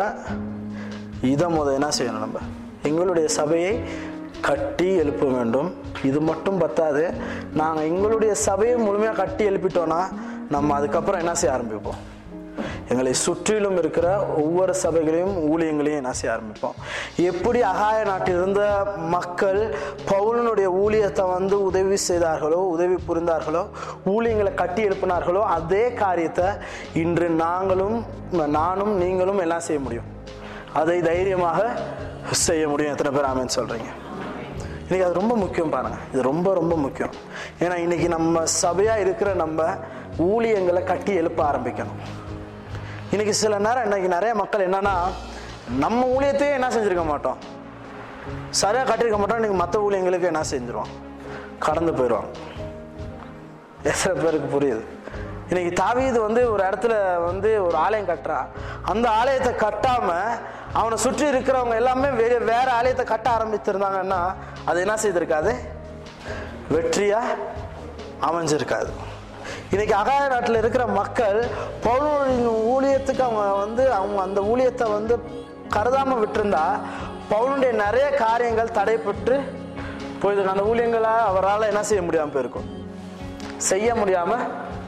இதை முத என்ன செய்யணும் நம்ம? எங்களுடைய சபையை கட்டி எழுப்ப வேண்டும். இது மட்டும் பத்தாது. நாங்கள் எங்களுடைய சபையை முழுமையாக கட்டி எழுப்பிட்டோன்னா நம்ம அதுக்கப்புறம் என்ன செய்ய ஆரம்பிப்போம்? எங்களை சுற்றிலும் இருக்கிற ஒவ்வொரு சபைகளையும் ஊழியங்களையும் என்ன செய்ய ஆரம்பிப்போம்? எப்படி அகாய நாட்டில் இருந்த மக்கள் பவுலனுடைய ஊழியத்தை வந்து உதவி செய்தார்களோ உதவி புரிந்தார்களோ ஊழியங்களை கட்டி எழுப்பினார்களோ அதே காரியத்தை இன்று நாங்களும் நானும் நீங்களும் எல்லாம் செய்ய முடியும். அதை தைரியமாக செய்ய முடியும். எத்தனை பேர் ஆமேன்னு சொல்கிறீங்க இன்னைக்கு அது ரொம்ப முக்கியம் பாருங்க. இது ரொம்ப ரொம்ப முக்கியம். ஏன்னா இன்னைக்கு நம்ம சபையா இருக்கிற நம்ம ஊழியங்களை கட்டி எழுப்ப ஆரம்பிக்கணும். இன்னைக்கு சில நேரம் இன்னைக்கு நிறைய மக்கள் என்னன்னா நம்ம ஊழியத்தையே என்ன செஞ்சிருக்க மாட்டோம். சரியா கட்டியிருக்க மாட்டோம் இன்னைக்கு மற்ற ஊழியங்களுக்கு என்ன செஞ்சிருவோம்? கடந்து போயிடுவாங்க. எத்தனை பேருக்கு புரியுது? இன்னைக்கு தாவீது வந்து ஒரு இடத்துல வந்து ஒரு ஆலயம் கட்டுறான் அந்த ஆலயத்தை கட்டாம அவனை சுற்றி இருக்கிறவங்க எல்லாமே வே வேற ஆலயத்தை கட்ட ஆரம்பித்திருந்தாங்கன்னா அது என்ன செய்திருக்காது? வெற்றியா அமைஞ்சிருக்காது. இன்னைக்கு அகாய நாட்டில் இருக்கிற மக்கள் பவுலின் ஊழியத்துக்கு அவங்க வந்து அவங்க அந்த ஊழியத்தை வந்து கருதாம விட்டுருந்தா பவுலுடைய நிறைய காரியங்கள் தடைப்பட்டு போயிருக்கு. அந்த ஊழியங்களை அவரால் என்ன செய்ய முடியாமல் போயிருக்கும். செய்ய முடியாம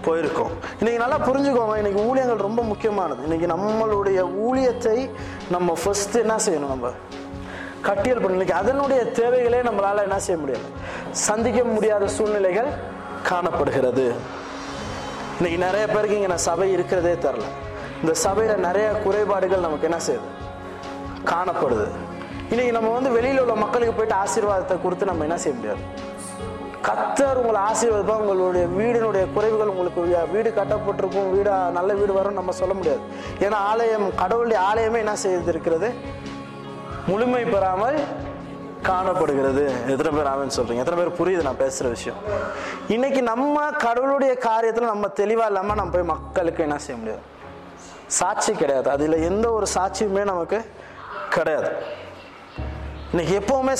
போயிருக்கோம். இன்னைக்கு நல்லா புரிஞ்சுக்கோங்க இன்னைக்கு ஊழியங்கள் ரொம்ப முக்கியமானது. இன்னைக்கு நம்மளுடைய ஊழியத்தை நம்ம ஃபர்ஸ்ட் என்ன செய்யணும் நம்ம? கட்டியல் பண்ணணும். அதனுடைய தேவைகளே நம்மளால என்ன செய்ய முடியாது? சந்திக்க முடியாத சூழ்நிலைகள் காணப்படுகிறது. இன்னைக்கு நிறைய பேருக்கு இங்க சபை இருக்கிறதே தெரில இந்த சபையில நிறைய குறைபாடுகள் நமக்கு என்ன செய்யுது? காணப்படுது. இன்னைக்கு நம்ம வந்து வெளியில உள்ள மக்களுக்கு போயிட்டு ஆசீர்வாதத்தை கொடுத்து நம்ம என்ன செய்ய முடியாது? கத்தர் உங்களை ஆசீர்வதிப்பா உங்களுடைய வீடினுடைய குறைவுகள் உங்களுக்கு வீ- வீடு கட்டப்பட்டிருக்கும். வீடு நல்ல வீடு வரும் நம்ம சொல்ல முடியாது. ஏன்னா ஆலயம் கடவுளுடைய ஆலயமே என்ன செய்திருக்கிறது? முழுமை பெறாமல் காணப்படுகிறது. எத்தனை பேர் ஆமென் சொல்றீங்க? எத்தனை பேர் புரியுது நான் பேசுற விஷயம்? இன்னைக்கு நம்ம கடவுளுடைய காரியத்துல நம்ம தெளிவா இல்லாம நம்ம போய் மக்களுக்கு என்ன செய்ய முடியாது? சாட்சி கிடையாது. அதுல எந்த ஒரு சாட்சியுமே நமக்கு கிடையாது. இன்னைக்கு எப்பவுமே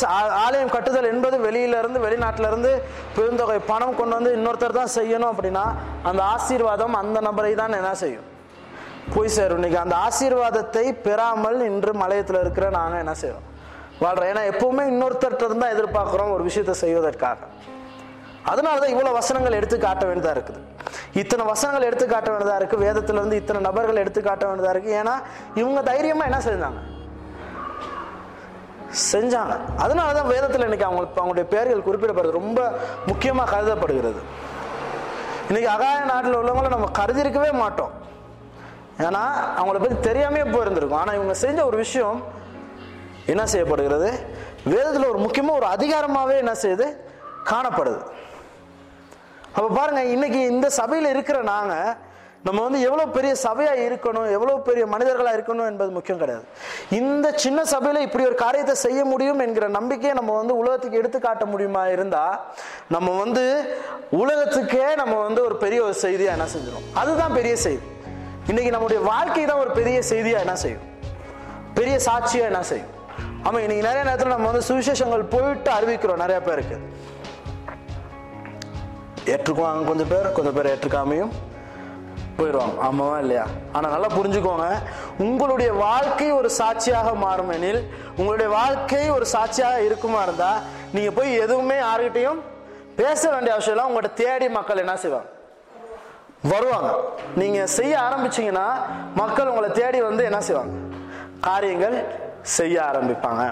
ஆலயம் கட்டுதல் என்பது வெளியில இருந்து இருந்து பெருந்தொகை பணம் கொண்டு வந்து இன்னொருத்தர் தான் செய்யணும் அப்படின்னா அந்த ஆசீர்வாதம் அந்த நபரை தான் என்ன செய்யும்? போய் சேரும். இன்னைக்கு அந்த ஆசீர்வாதத்தை பெறாமல் இன்று மலையத்துல இருக்கிற நாங்க என்ன செய்வோம் வாழ்றோம். ஏன்னா எப்பவுமே இன்னொருத்தர்கிட்ட இருந்தா எதிர்பார்க்கிறோம் ஒரு விஷயத்தை செய்வதற்காக. அதனாலதான் இவ்வளவு வசனங்கள் எடுத்து காட்ட வேண்டியதா இருக்குது. இத்தனை வசனங்கள் எடுத்து காட்ட வேண்டியதா இருக்கு. வேதத்துல இருந்து இத்தனை நபர்கள் எடுத்து காட்ட வேண்டியதா இருக்கு. ஏன்னா இவங்க தைரியமா என்ன செஞ்சாங்க செஞ்சாங்க. அதனால தான் வேதத்தில் இன்னைக்கு அவங்க அவங்களுடைய பெயர்கள் குறிப்பிடப்படுறது ரொம்ப முக்கியமாக கருதப்படுகிறது. இன்னைக்கு அகாய நாட்டில் உள்ளவங்கள நம்ம கருதிருக்கவே மாட்டோம். ஏன்னா அவங்கள பற்றி தெரியாமே போயிருந்திருக்கும். ஆனால் இவங்க செஞ்ச ஒரு விஷயம் என்ன செய்யப்படுகிறது? வேதத்தில் ஒரு முக்கியமாக ஒரு அதிகாரமாகவே என்ன செய்யுது? காணப்படுது. அப்போ பாருங்கள் இன்னைக்கு இந்த சபையில் இருக்கிற நாங்கள் நம்ம வந்து எவ்வளோ பெரிய சபையாக இருக்கணும் எவ்வளோ பெரிய மனிதர்களாக இருக்கணும் என்பது முக்கியம் கிடையாது. இந்த சின்ன சபையில் இப்படி ஒரு காரியத்தை செய்ய முடியும் என்கிற நம்பிக்கையை நம்ம வந்து உலகத்துக்கு எடுத்து காட்ட முடியுமா இருந்தால் நம்ம வந்து உலகத்துக்கே நம்ம வந்து ஒரு பெரிய ஒரு செய்தியாக என்ன செஞ்சிடும் அதுதான் பெரிய செய்தி. இன்னைக்கு நம்முடைய வாழ்க்கை தான் ஒரு பெரிய செய்தியாக என்ன செய்யும்? பெரிய சாட்சியாக என்ன செய்யும்? ஆமாம் இன்னைக்கு நிறைய நேரத்தில் நம்ம வந்து சுவிசேஷங்கள் போயிட்டு அறிவிக்கிறோம் நிறைய பேருக்கு. ஏற்றுக்குவாங்க கொஞ்சம் பேர் கொஞ்சம் பேர் ஏற்றுக்காமையும் போயிடுவாங்க ஆமாவா இல்லையா? ஆனால் நல்லா புரிஞ்சுக்கோங்க. உங்களுடைய வாழ்க்கை ஒரு சாட்சியாக மாறும் எனில் உங்களுடைய வாழ்க்கை ஒரு சாட்சியாக இருக்குமா இருந்தால் நீங்கள் போய் எதுவுமே யாருக்கிட்டையும் பேச வேண்டிய அவசியம் இல்லை. உங்கள்கிட்ட தேடி மக்கள் என்ன செய்வாங்க? வருவாங்க. நீங்கள் செய்ய ஆரம்பிச்சீங்கன்னா மக்கள் உங்களை தேடி வந்து என்ன செய்வாங்க? காரியங்கள் செய்ய ஆரம்பிப்பாங்க.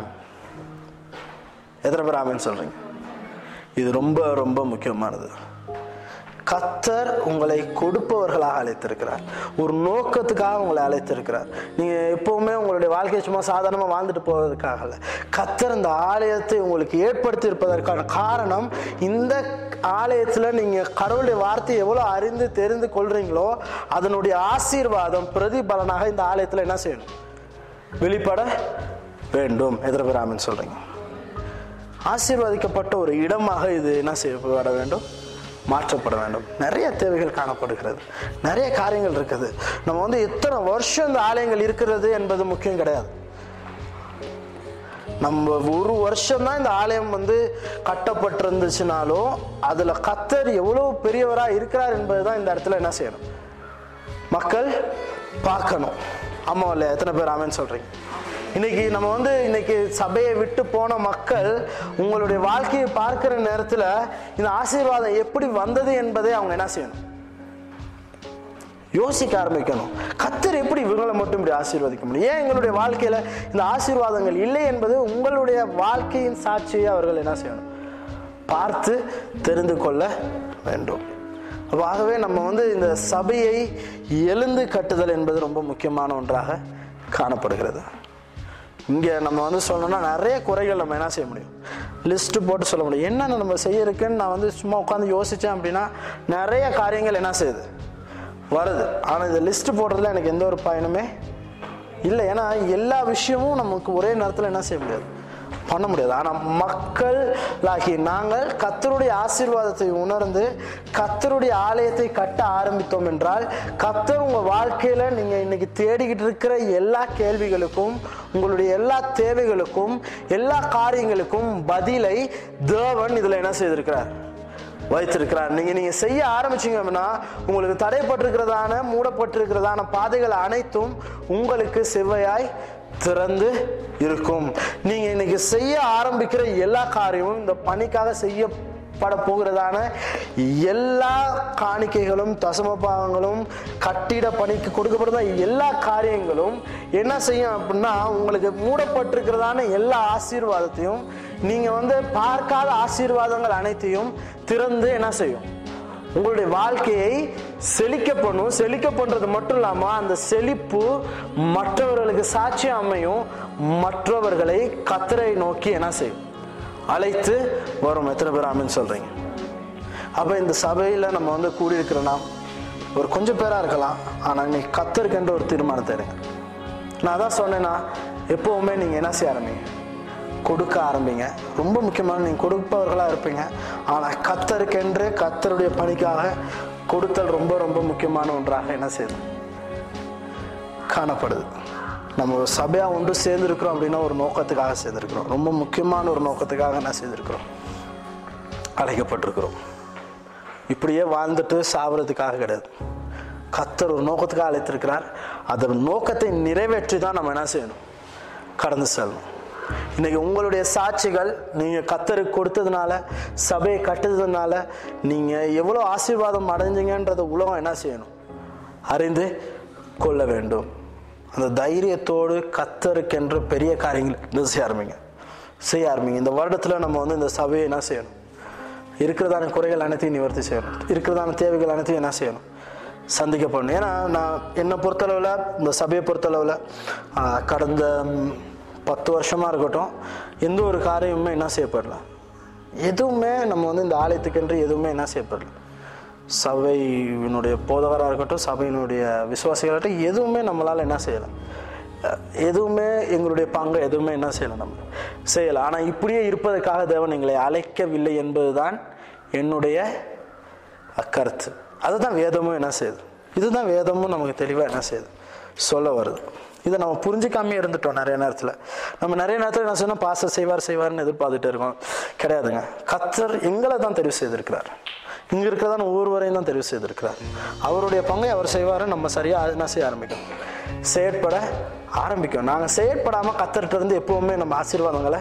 எத்தனை பேர் ஆமின்னு சொல்கிறீங்க இது ரொம்ப ரொம்ப முக்கியமானது. கத்தர் உங்களை கொடுப்பவர்களாக அழைத்திருக்கிறார். ஒரு நோக்கத்துக்காக உங்களை அழைத்திருக்கிறார். நீங்கள் எப்போவுமே உங்களுடைய வாழ்க்கையை சும்மா சாதாரணமாக வாழ்ந்துட்டு போவதற்காக இல்லை. கத்தர் இந்த ஆலயத்தை உங்களுக்கு ஏற்படுத்தி இருப்பதற்கான காரணம் இந்த ஆலயத்தில் நீங்கள் கடவுளுடைய வார்த்தையை எவ்வளோ அறிந்து தெரிந்து கொள்கிறீங்களோ அதனுடைய ஆசீர்வாதம் பிரதிபலனாக இந்த ஆலயத்தில் என்ன செய்யணும்? வெளிப்பட வேண்டும். எதிர்பெறாமன்னு சொல்கிறீங்க ஆசீர்வதிக்கப்பட்ட ஒரு இடமாக இது என்ன செய்யப்பட வேண்டும்? மாற்றப்பட வேண்டும். நிறைய தேவைகள் காணப்படுகிறது. நிறைய காரியங்கள் இருக்குது. நம்ம வந்து எத்தனை வருஷம் இந்த ஆலயங்கள் இருக்கிறது என்பது முக்கியம் கிடையாது. நம்ம ஒரு வருஷம்தான் இந்த ஆலயம் வந்து கட்டப்பட்டிருந்துச்சுனாலும் அதுல கத்தர் எவ்வளவு பெரியவரா இருக்கிறார் என்பதுதான் இந்த இடத்துல என்ன செய்யணும்? மக்கள் பார்க்கணும். ஆமாம் இல்லையா? எத்தனை பேர் ஆமேன்னு சொல்றீங்க? இன்னைக்கு நம்ம வந்து இன்னைக்கு சபையை விட்டு போன மக்கள் உங்களுடைய வாழ்க்கையை பார்க்கிற நேரத்தில் இந்த ஆசீர்வாதம் எப்படி வந்தது என்பதை அவங்க என்ன செய்யணும்? யோசிக்க ஆரம்பிக்கணும். கத்தர் எப்படி இவங்களை மட்டும் இப்படி ஆசீர்வதிக்க முடியும்? ஏன் எங்களுடைய வாழ்க்கையில இந்த ஆசீர்வாதங்கள் இல்லை என்பது உங்களுடைய வாழ்க்கையின் சாட்சியை அவர்கள் என்ன செய்யணும்? பார்த்து தெரிந்து கொள்ள வேண்டும். அப்ப ஆகவே நம்ம வந்து இந்த சபையை எழுந்து கட்டுதல் என்பது ரொம்ப முக்கியமான ஒன்றாக காணப்படுகிறது. இங்கே நம்ம வந்து சொல்லணும்னா நிறைய குறைகள் நம்ம என்ன செய்ய முடியும்? லிஸ்ட்டு போட்டு சொல்ல முடியும். என்னென்ன நம்ம செய்யிருக்குன்னு நான் வந்து சும்மா உட்காந்து யோசித்தேன் அப்படின்னா நிறைய காரியங்கள் என்ன செய்யுது? வருது. ஆனால் இந்த லிஸ்ட் போடுறதுல எனக்கு எந்த ஒரு பயனுமே இல்லை. ஏன்னா எல்லா விஷயமும் நமக்கு ஒரே நேரத்தில் என்ன செய்ய முடியாது. பண்ண முடியாது. ஆனால் மக்கள் ஆகி நாங்கள் கத்தருடைய ஆசீர்வாதத்தை உணர்ந்து கத்தருடைய ஆலயத்தை கட்ட ஆரம்பித்தோம் என்றால் கத்தர் உங்கள் வாழ்க்கையில் நீங்கள் இன்னைக்கு தேடிக்கிட்டு இருக்கிற எல்லா கேள்விகளுக்கும் உங்களுடைய எல்லா தேவைகளுக்கும் எல்லா காரியங்களுக்கும் பதிலை தேவன் இதில் என்ன செய்திருக்கிறார்? வைத்திருக்கிறார். நீங்கள் நீங்கள் செய்ய ஆரம்பிச்சீங்க அப்படின்னா உங்களுக்கு தடைப்பட்டிருக்கிறதான மூடப்பட்டிருக்கிறதான பாதைகள் அனைத்தும் உங்களுக்கு செவ்வையாய் திறந்து இருக்கும். நீங்க இன்னைக்கு செய்ய ஆரம்பிக்கிற எல்லா காரியமும் இந்த பணிக்காக செய்யப்பட போகிறதான எல்லா காணிக்கைகளும் தசம பாகங்களும் கட்டிட பணிக்கு கொடுக்கப்படுற எல்லா காரியங்களும் என்ன செய்யும் அப்படின்னா உங்களுக்கு மூடப்பட்டிருக்கிறதான எல்லா ஆசீர்வாதத்தையும் நீங்கள் வந்து பார்க்காத ஆசீர்வாதங்கள் அனைத்தையும் திறந்து என்ன செய்யும்? உங்களுடைய வாழ்க்கையை செழிக்க பண்ணும் செழிக்க பண்றது மட்டும் இல்லாம அந்த செழிப்பு மற்றவர்களுக்கு சாட்சி அமையும். மற்றவர்களை கத்தரை நோக்கி என்ன செய்யும்? அழைத்து வரும். எத்தனை பேர் ஆமென்னு சொல்றீங்க? அப்ப இந்த சபையில நம்ம வந்து கூடியிருக்கிற ஒரு கொஞ்சம் பேரா இருக்கலாம். ஆனா நீ கத்தருக்கென்ற ஒரு தீர்மானத்தை எடுங்க. நான் அதான் சொன்னேன்னா எப்பவுமே நீங்க என்ன செய்ய ஆரம்பிங்க? கொடுக்க ஆரம்பிங்க. ரொம்ப முக்கியமான நீங்க கொடுப்பவர்களா இருப்பீங்க. ஆனா கத்தருக்கென்று கத்தருடைய பணிக்காக கொடுத்தல் ரொம்ப ரொம்ப முக்கியமான ஒன்றாக என்ன செய்யுது? காணப்படுது. நம்ம ஒரு ஒன்று சேர்ந்துருக்குறோம் அப்படின்னா ஒரு நோக்கத்துக்காக சேர்ந்துருக்குறோம். ரொம்ப முக்கியமான ஒரு நோக்கத்துக்காக என்ன செய்திருக்கிறோம்? அழைக்கப்பட்டிருக்கிறோம். இப்படியே வாழ்ந்துட்டு சாவறதுக்காக கிடையாது. கத்தர் ஒரு நோக்கத்துக்காக அழைத்திருக்கிறார். அதன் நோக்கத்தை நிறைவேற்றி தான் நம்ம என்ன செய்யணும்? கடந்து செல்லணும். இன்னைக்கு உங்களுடைய சாட்சிகள் நீங்கள் கத்தருக்கு கொடுத்ததுனால சபையை கட்டுறதுனால நீங்கள் எவ்வளோ ஆசீர்வாதம் அடைஞ்சிங்கன்றத உலகம் என்ன செய்யணும்? அறிந்து கொள்ள வேண்டும். அந்த தைரியத்தோடு கத்தருக்கென்று பெரிய காரியங்கள் செய்ய ஆரம்பிங்க. செய்ய ஆரம்பிங்க. இந்த வருடத்தில் நம்ம வந்து இந்த சபையை என்ன செய்யணும்? இருக்கிறதான குறைகள் அனைத்தையும் நிவர்த்தி செய்யணும். இருக்கிறதான தேவைகள் அனைத்தையும் என்ன செய்யணும்? சந்திக்கப்படணும் ஏன்னா நான் என்னை பொறுத்தளவில் இந்த சபையை பொறுத்தளவில் கடந்த பத்து வருஷமாக இருக்கட்டும் எந்த ஒரு காரியமுமே என்ன செய்யப்படல. எதுவுமே நம்ம வந்து இந்த ஆலயத்துக்கென்று எதுவுமே என்ன செய்யப்படல. சபையினுடைய போதகராக இருக்கட்டும் சபையினுடைய விசுவாசிகளாகட்டும் எதுவுமே நம்மளால் என்ன செய்யலாம் எதுவுமே எங்களுடைய பங்கு எதுவுமே என்ன செய்யலாம் நம்ம. செய்யலாம் ஆனால் இப்படியே இருப்பதற்காக தேவன் எங்களை அழைக்கவில்லை என்பதுதான் என்னுடைய கருத்து. அதுதான் வேதமும் என்ன செய்யுது? இதுதான் வேதமும் நமக்கு தெளிவாக என்ன செய்யுது? சொல்ல வருது. இதை நம்ம புரிஞ்சுக்காமே இருந்துட்டோம் நிறைய நேரத்தில். நம்ம நிறைய நேரத்தில் என்ன சொன்னால் பாச செய்வார் செய்வார்னு எதிர்பார்த்துட்டு இருக்கோம். கிடையாதுங்க. கத்தர் எங்களை தான் தெரிவு செய்திருக்கிறார். இங்கே இருக்கிறதான ஒவ்வொருவரையும் தான் தெரிவு செய்திருக்கிறார். அவருடைய பங்கை அவர் செய்வார் நம்ம சரியாக என்ன செய்ய ஆரம்பிக்கும் செயற்பட ஆரம்பிக்கும் நாங்கள் செயற்படாமல் கத்தர்கிட்ட இருந்து நம்ம ஆசீர்வாதங்களை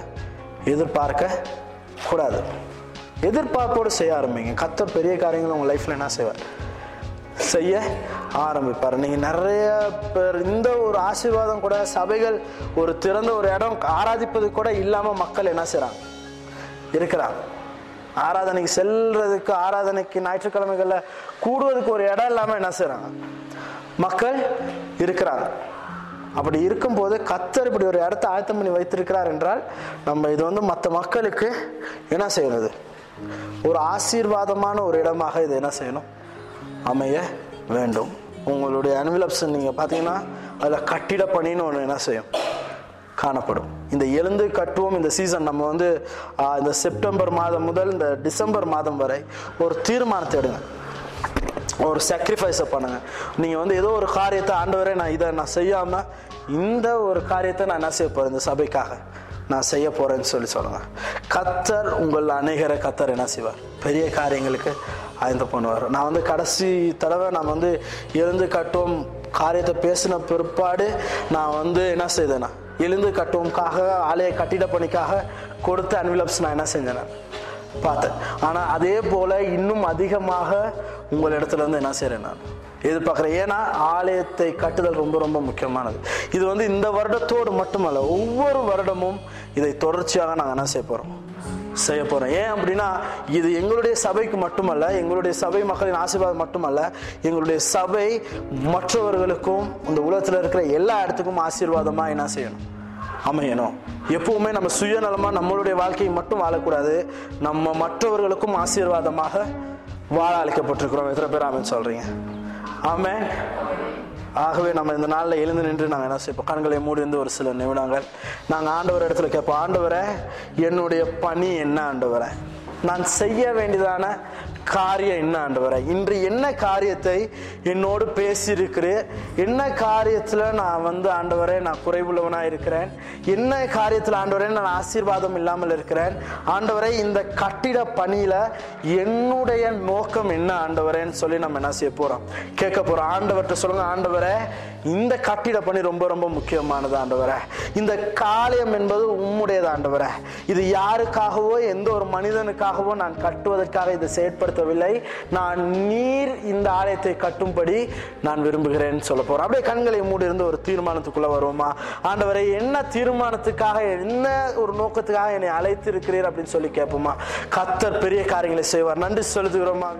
எதிர்பார்க்க கூடாது. எதிர்பார்ப்போடு செய்ய ஆரம்பிங்க. கத்தர் பெரிய காரியங்களை உங்கள் லைஃப்பில் என்ன செய்வார்? செய்ய ஆரம்பிப்பார். நீங்கள் நிறைய பேர் இந்த ஒரு ஆசீர்வாதம் கூட சபைகள் ஒரு திறந்த ஒரு இடம் ஆராதிப்பது கூட இல்லாமல் மக்கள் என்ன செய்கிறாங்க இருக்கிறாங்க. ஆராதனைக்கு செல்றதுக்கு ஆராதனைக்கு ஞாயிற்றுக்கிழமைகளில் கூடுவதுக்கு ஒரு இடம் இல்லாமல் என்ன செய்கிறாங்க மக்கள் இருக்கிறாங்க. அப்படி இருக்கும்போது கத்தர் இப்படி ஒரு இடத்த ஆயத்தம் பண்ணி வைத்திருக்கிறார் என்றால் நம்ம இது வந்து மற்ற மக்களுக்கு என்ன செய்யறது ஒரு ஆசீர்வாதமான ஒரு இடமாக இது என்ன செய்யணும்? அமைய வேண்டும். உங்களுடைய அன்விலப்ஸ் நீங்கள் பார்த்தீங்கன்னா அதில் கட்டிட பணின்னு ஒன்று என்ன செய்யும்? காணப்படும். இந்த எழுந்து கட்டுவோம் இந்த சீசன் நம்ம வந்து இந்த செப்டம்பர் மாதம் முதல் இந்த டிசம்பர் மாதம் வரை ஒரு தீர்மானத்தை எடுங்க. ஒரு சாக்ரிஃபைஸை பண்ணுங்க. நீங்கள் வந்து ஏதோ ஒரு காரியத்தை ஆண்டவரே நான் இதை நான் செய்யாமல் இந்த ஒரு காரியத்தை நான் என்ன செய்ய போகிறேன் இந்த சபைக்காக நான் செய்ய போகிறேன்னு சொல்லி சொல்லுங்கள் கத்தர் உங்கள் அநேகரை கத்தர் என்ன செய்வார்? பெரிய காரியங்களுக்கு ஆயந்த பண்ணுவார். நான் வந்து கடைசி தடவை நான் வந்து எழுந்து கட்டும் காரியத்தை பேசின பிற்பாடு நான் வந்து என்ன செய்தேன்னா எழுந்து கட்டுவோம்காக ஆலய கட்டிட பணிக்காக கொடுத்த அன்விலப்ஸ் நான் என்ன செஞ்சேன் பார்த்தேன். ஆனால் அதே போல இன்னும் அதிகமாக உங்கள் இடத்துல இருந்து என்ன செய்கிறேன் நான் எதிர்பார்க்குறேன். ஏன்னா ஆலயத்தை கட்டுதல் ரொம்ப ரொம்ப முக்கியமானது. இது வந்து இந்த வருடத்தோடு மட்டுமல்ல ஒவ்வொரு வருடமும் இதை தொடர்ச்சியாக நாங்கள் என்ன செய்ய போகிறோம் செய்ய போகிறோம் ஏன் அப்படின்னா இது எங்களுடைய சபைக்கு மட்டுமல்ல எங்களுடைய சபை மக்களின் ஆசீர்வாதம் மட்டுமல்ல எங்களுடைய சபை மற்றவர்களுக்கும் இந்த உலகத்தில் இருக்கிற எல்லா இடத்துக்கும் ஆசீர்வாதமாக என்ன செய்யணும்? அமையணும். எப்பவுமே நம்ம சுயநலமாக நம்மளுடைய வாழ்க்கையை மட்டும் வாழக்கூடாது. நம்ம மற்றவர்களுக்கும் ஆசீர்வாதமாக வாழ அழைக்கப்பட்டிருக்கிறோம். எத்தனை பேர் ஆமென் சொல்கிறீங்க ஆமேன். ஆகவே நம்ம இந்த நாளில் எழுந்து நின்று நாங்கள் என்ன செய்வோம்? கண்களை மூடி இருந்து ஒரு சில நிமிடங்கள். நாங்கள் ஆண்டவர் இடத்துல கேட்போம் ஆண்டவரை என்னுடைய பணி என்ன ஆண்டவரை? நான் செய்ய வேண்டியதான காரியம் என்ன ஆண்டவரை? இன்று என்ன காரியத்தை என்னோடு பேசியிருக்கிறேன் என்ன காரியத்தில் நான் வந்து ஆண்டவரே நான் குறைவுள்ளவனாக இருக்கிறேன்? என்ன காரியத்தில் ஆண்டவரே நான் ஆசீர்வாதம் இல்லாமல் இருக்கிறேன்? ஆண்டவரை இந்த கட்டிட பணியில் என்னுடைய நோக்கம் என்ன ஆண்டவரேன்னு சொல்லி நம்ம என்ன செய்ய போகிறோம் கேட்க போகிறோம் ஆண்டவர்கிட்ட சொல்லுங்கள் ஆண்டவரே இந்த கட்டிட பணி ரொம்ப ரொம்ப முக்கியமானது ஆண்டவரே. இந்த காலியம் என்பது உம்முடையது ஆண்டவரே. இது யாருக்காகவோ எந்த ஒரு மனிதனுக்காகவோ நான் கட்டுவதற்காக இதை செயற்படுத்தவில்லை நான் நீர் இந்த ஆலயத்தை கட்டும்படி நான் விரும்புகிறேன் சொல்ல போறேன். அப்படியே கண்களை மூடி இருந்து ஒரு தீர்மானத்துக்குள்ள வருவோமா? ஆண்டவரை என்ன தீர்மானத்துக்காக என்ன ஒரு நோக்கத்துக்காக என்னை அழைத்து இருக்கிறீர் அப்படின்னு சொல்லி கேட்போமா? கத்தர் பெரிய காரியங்களை செய்வார். நன்றி செலுத்துகிறோமா?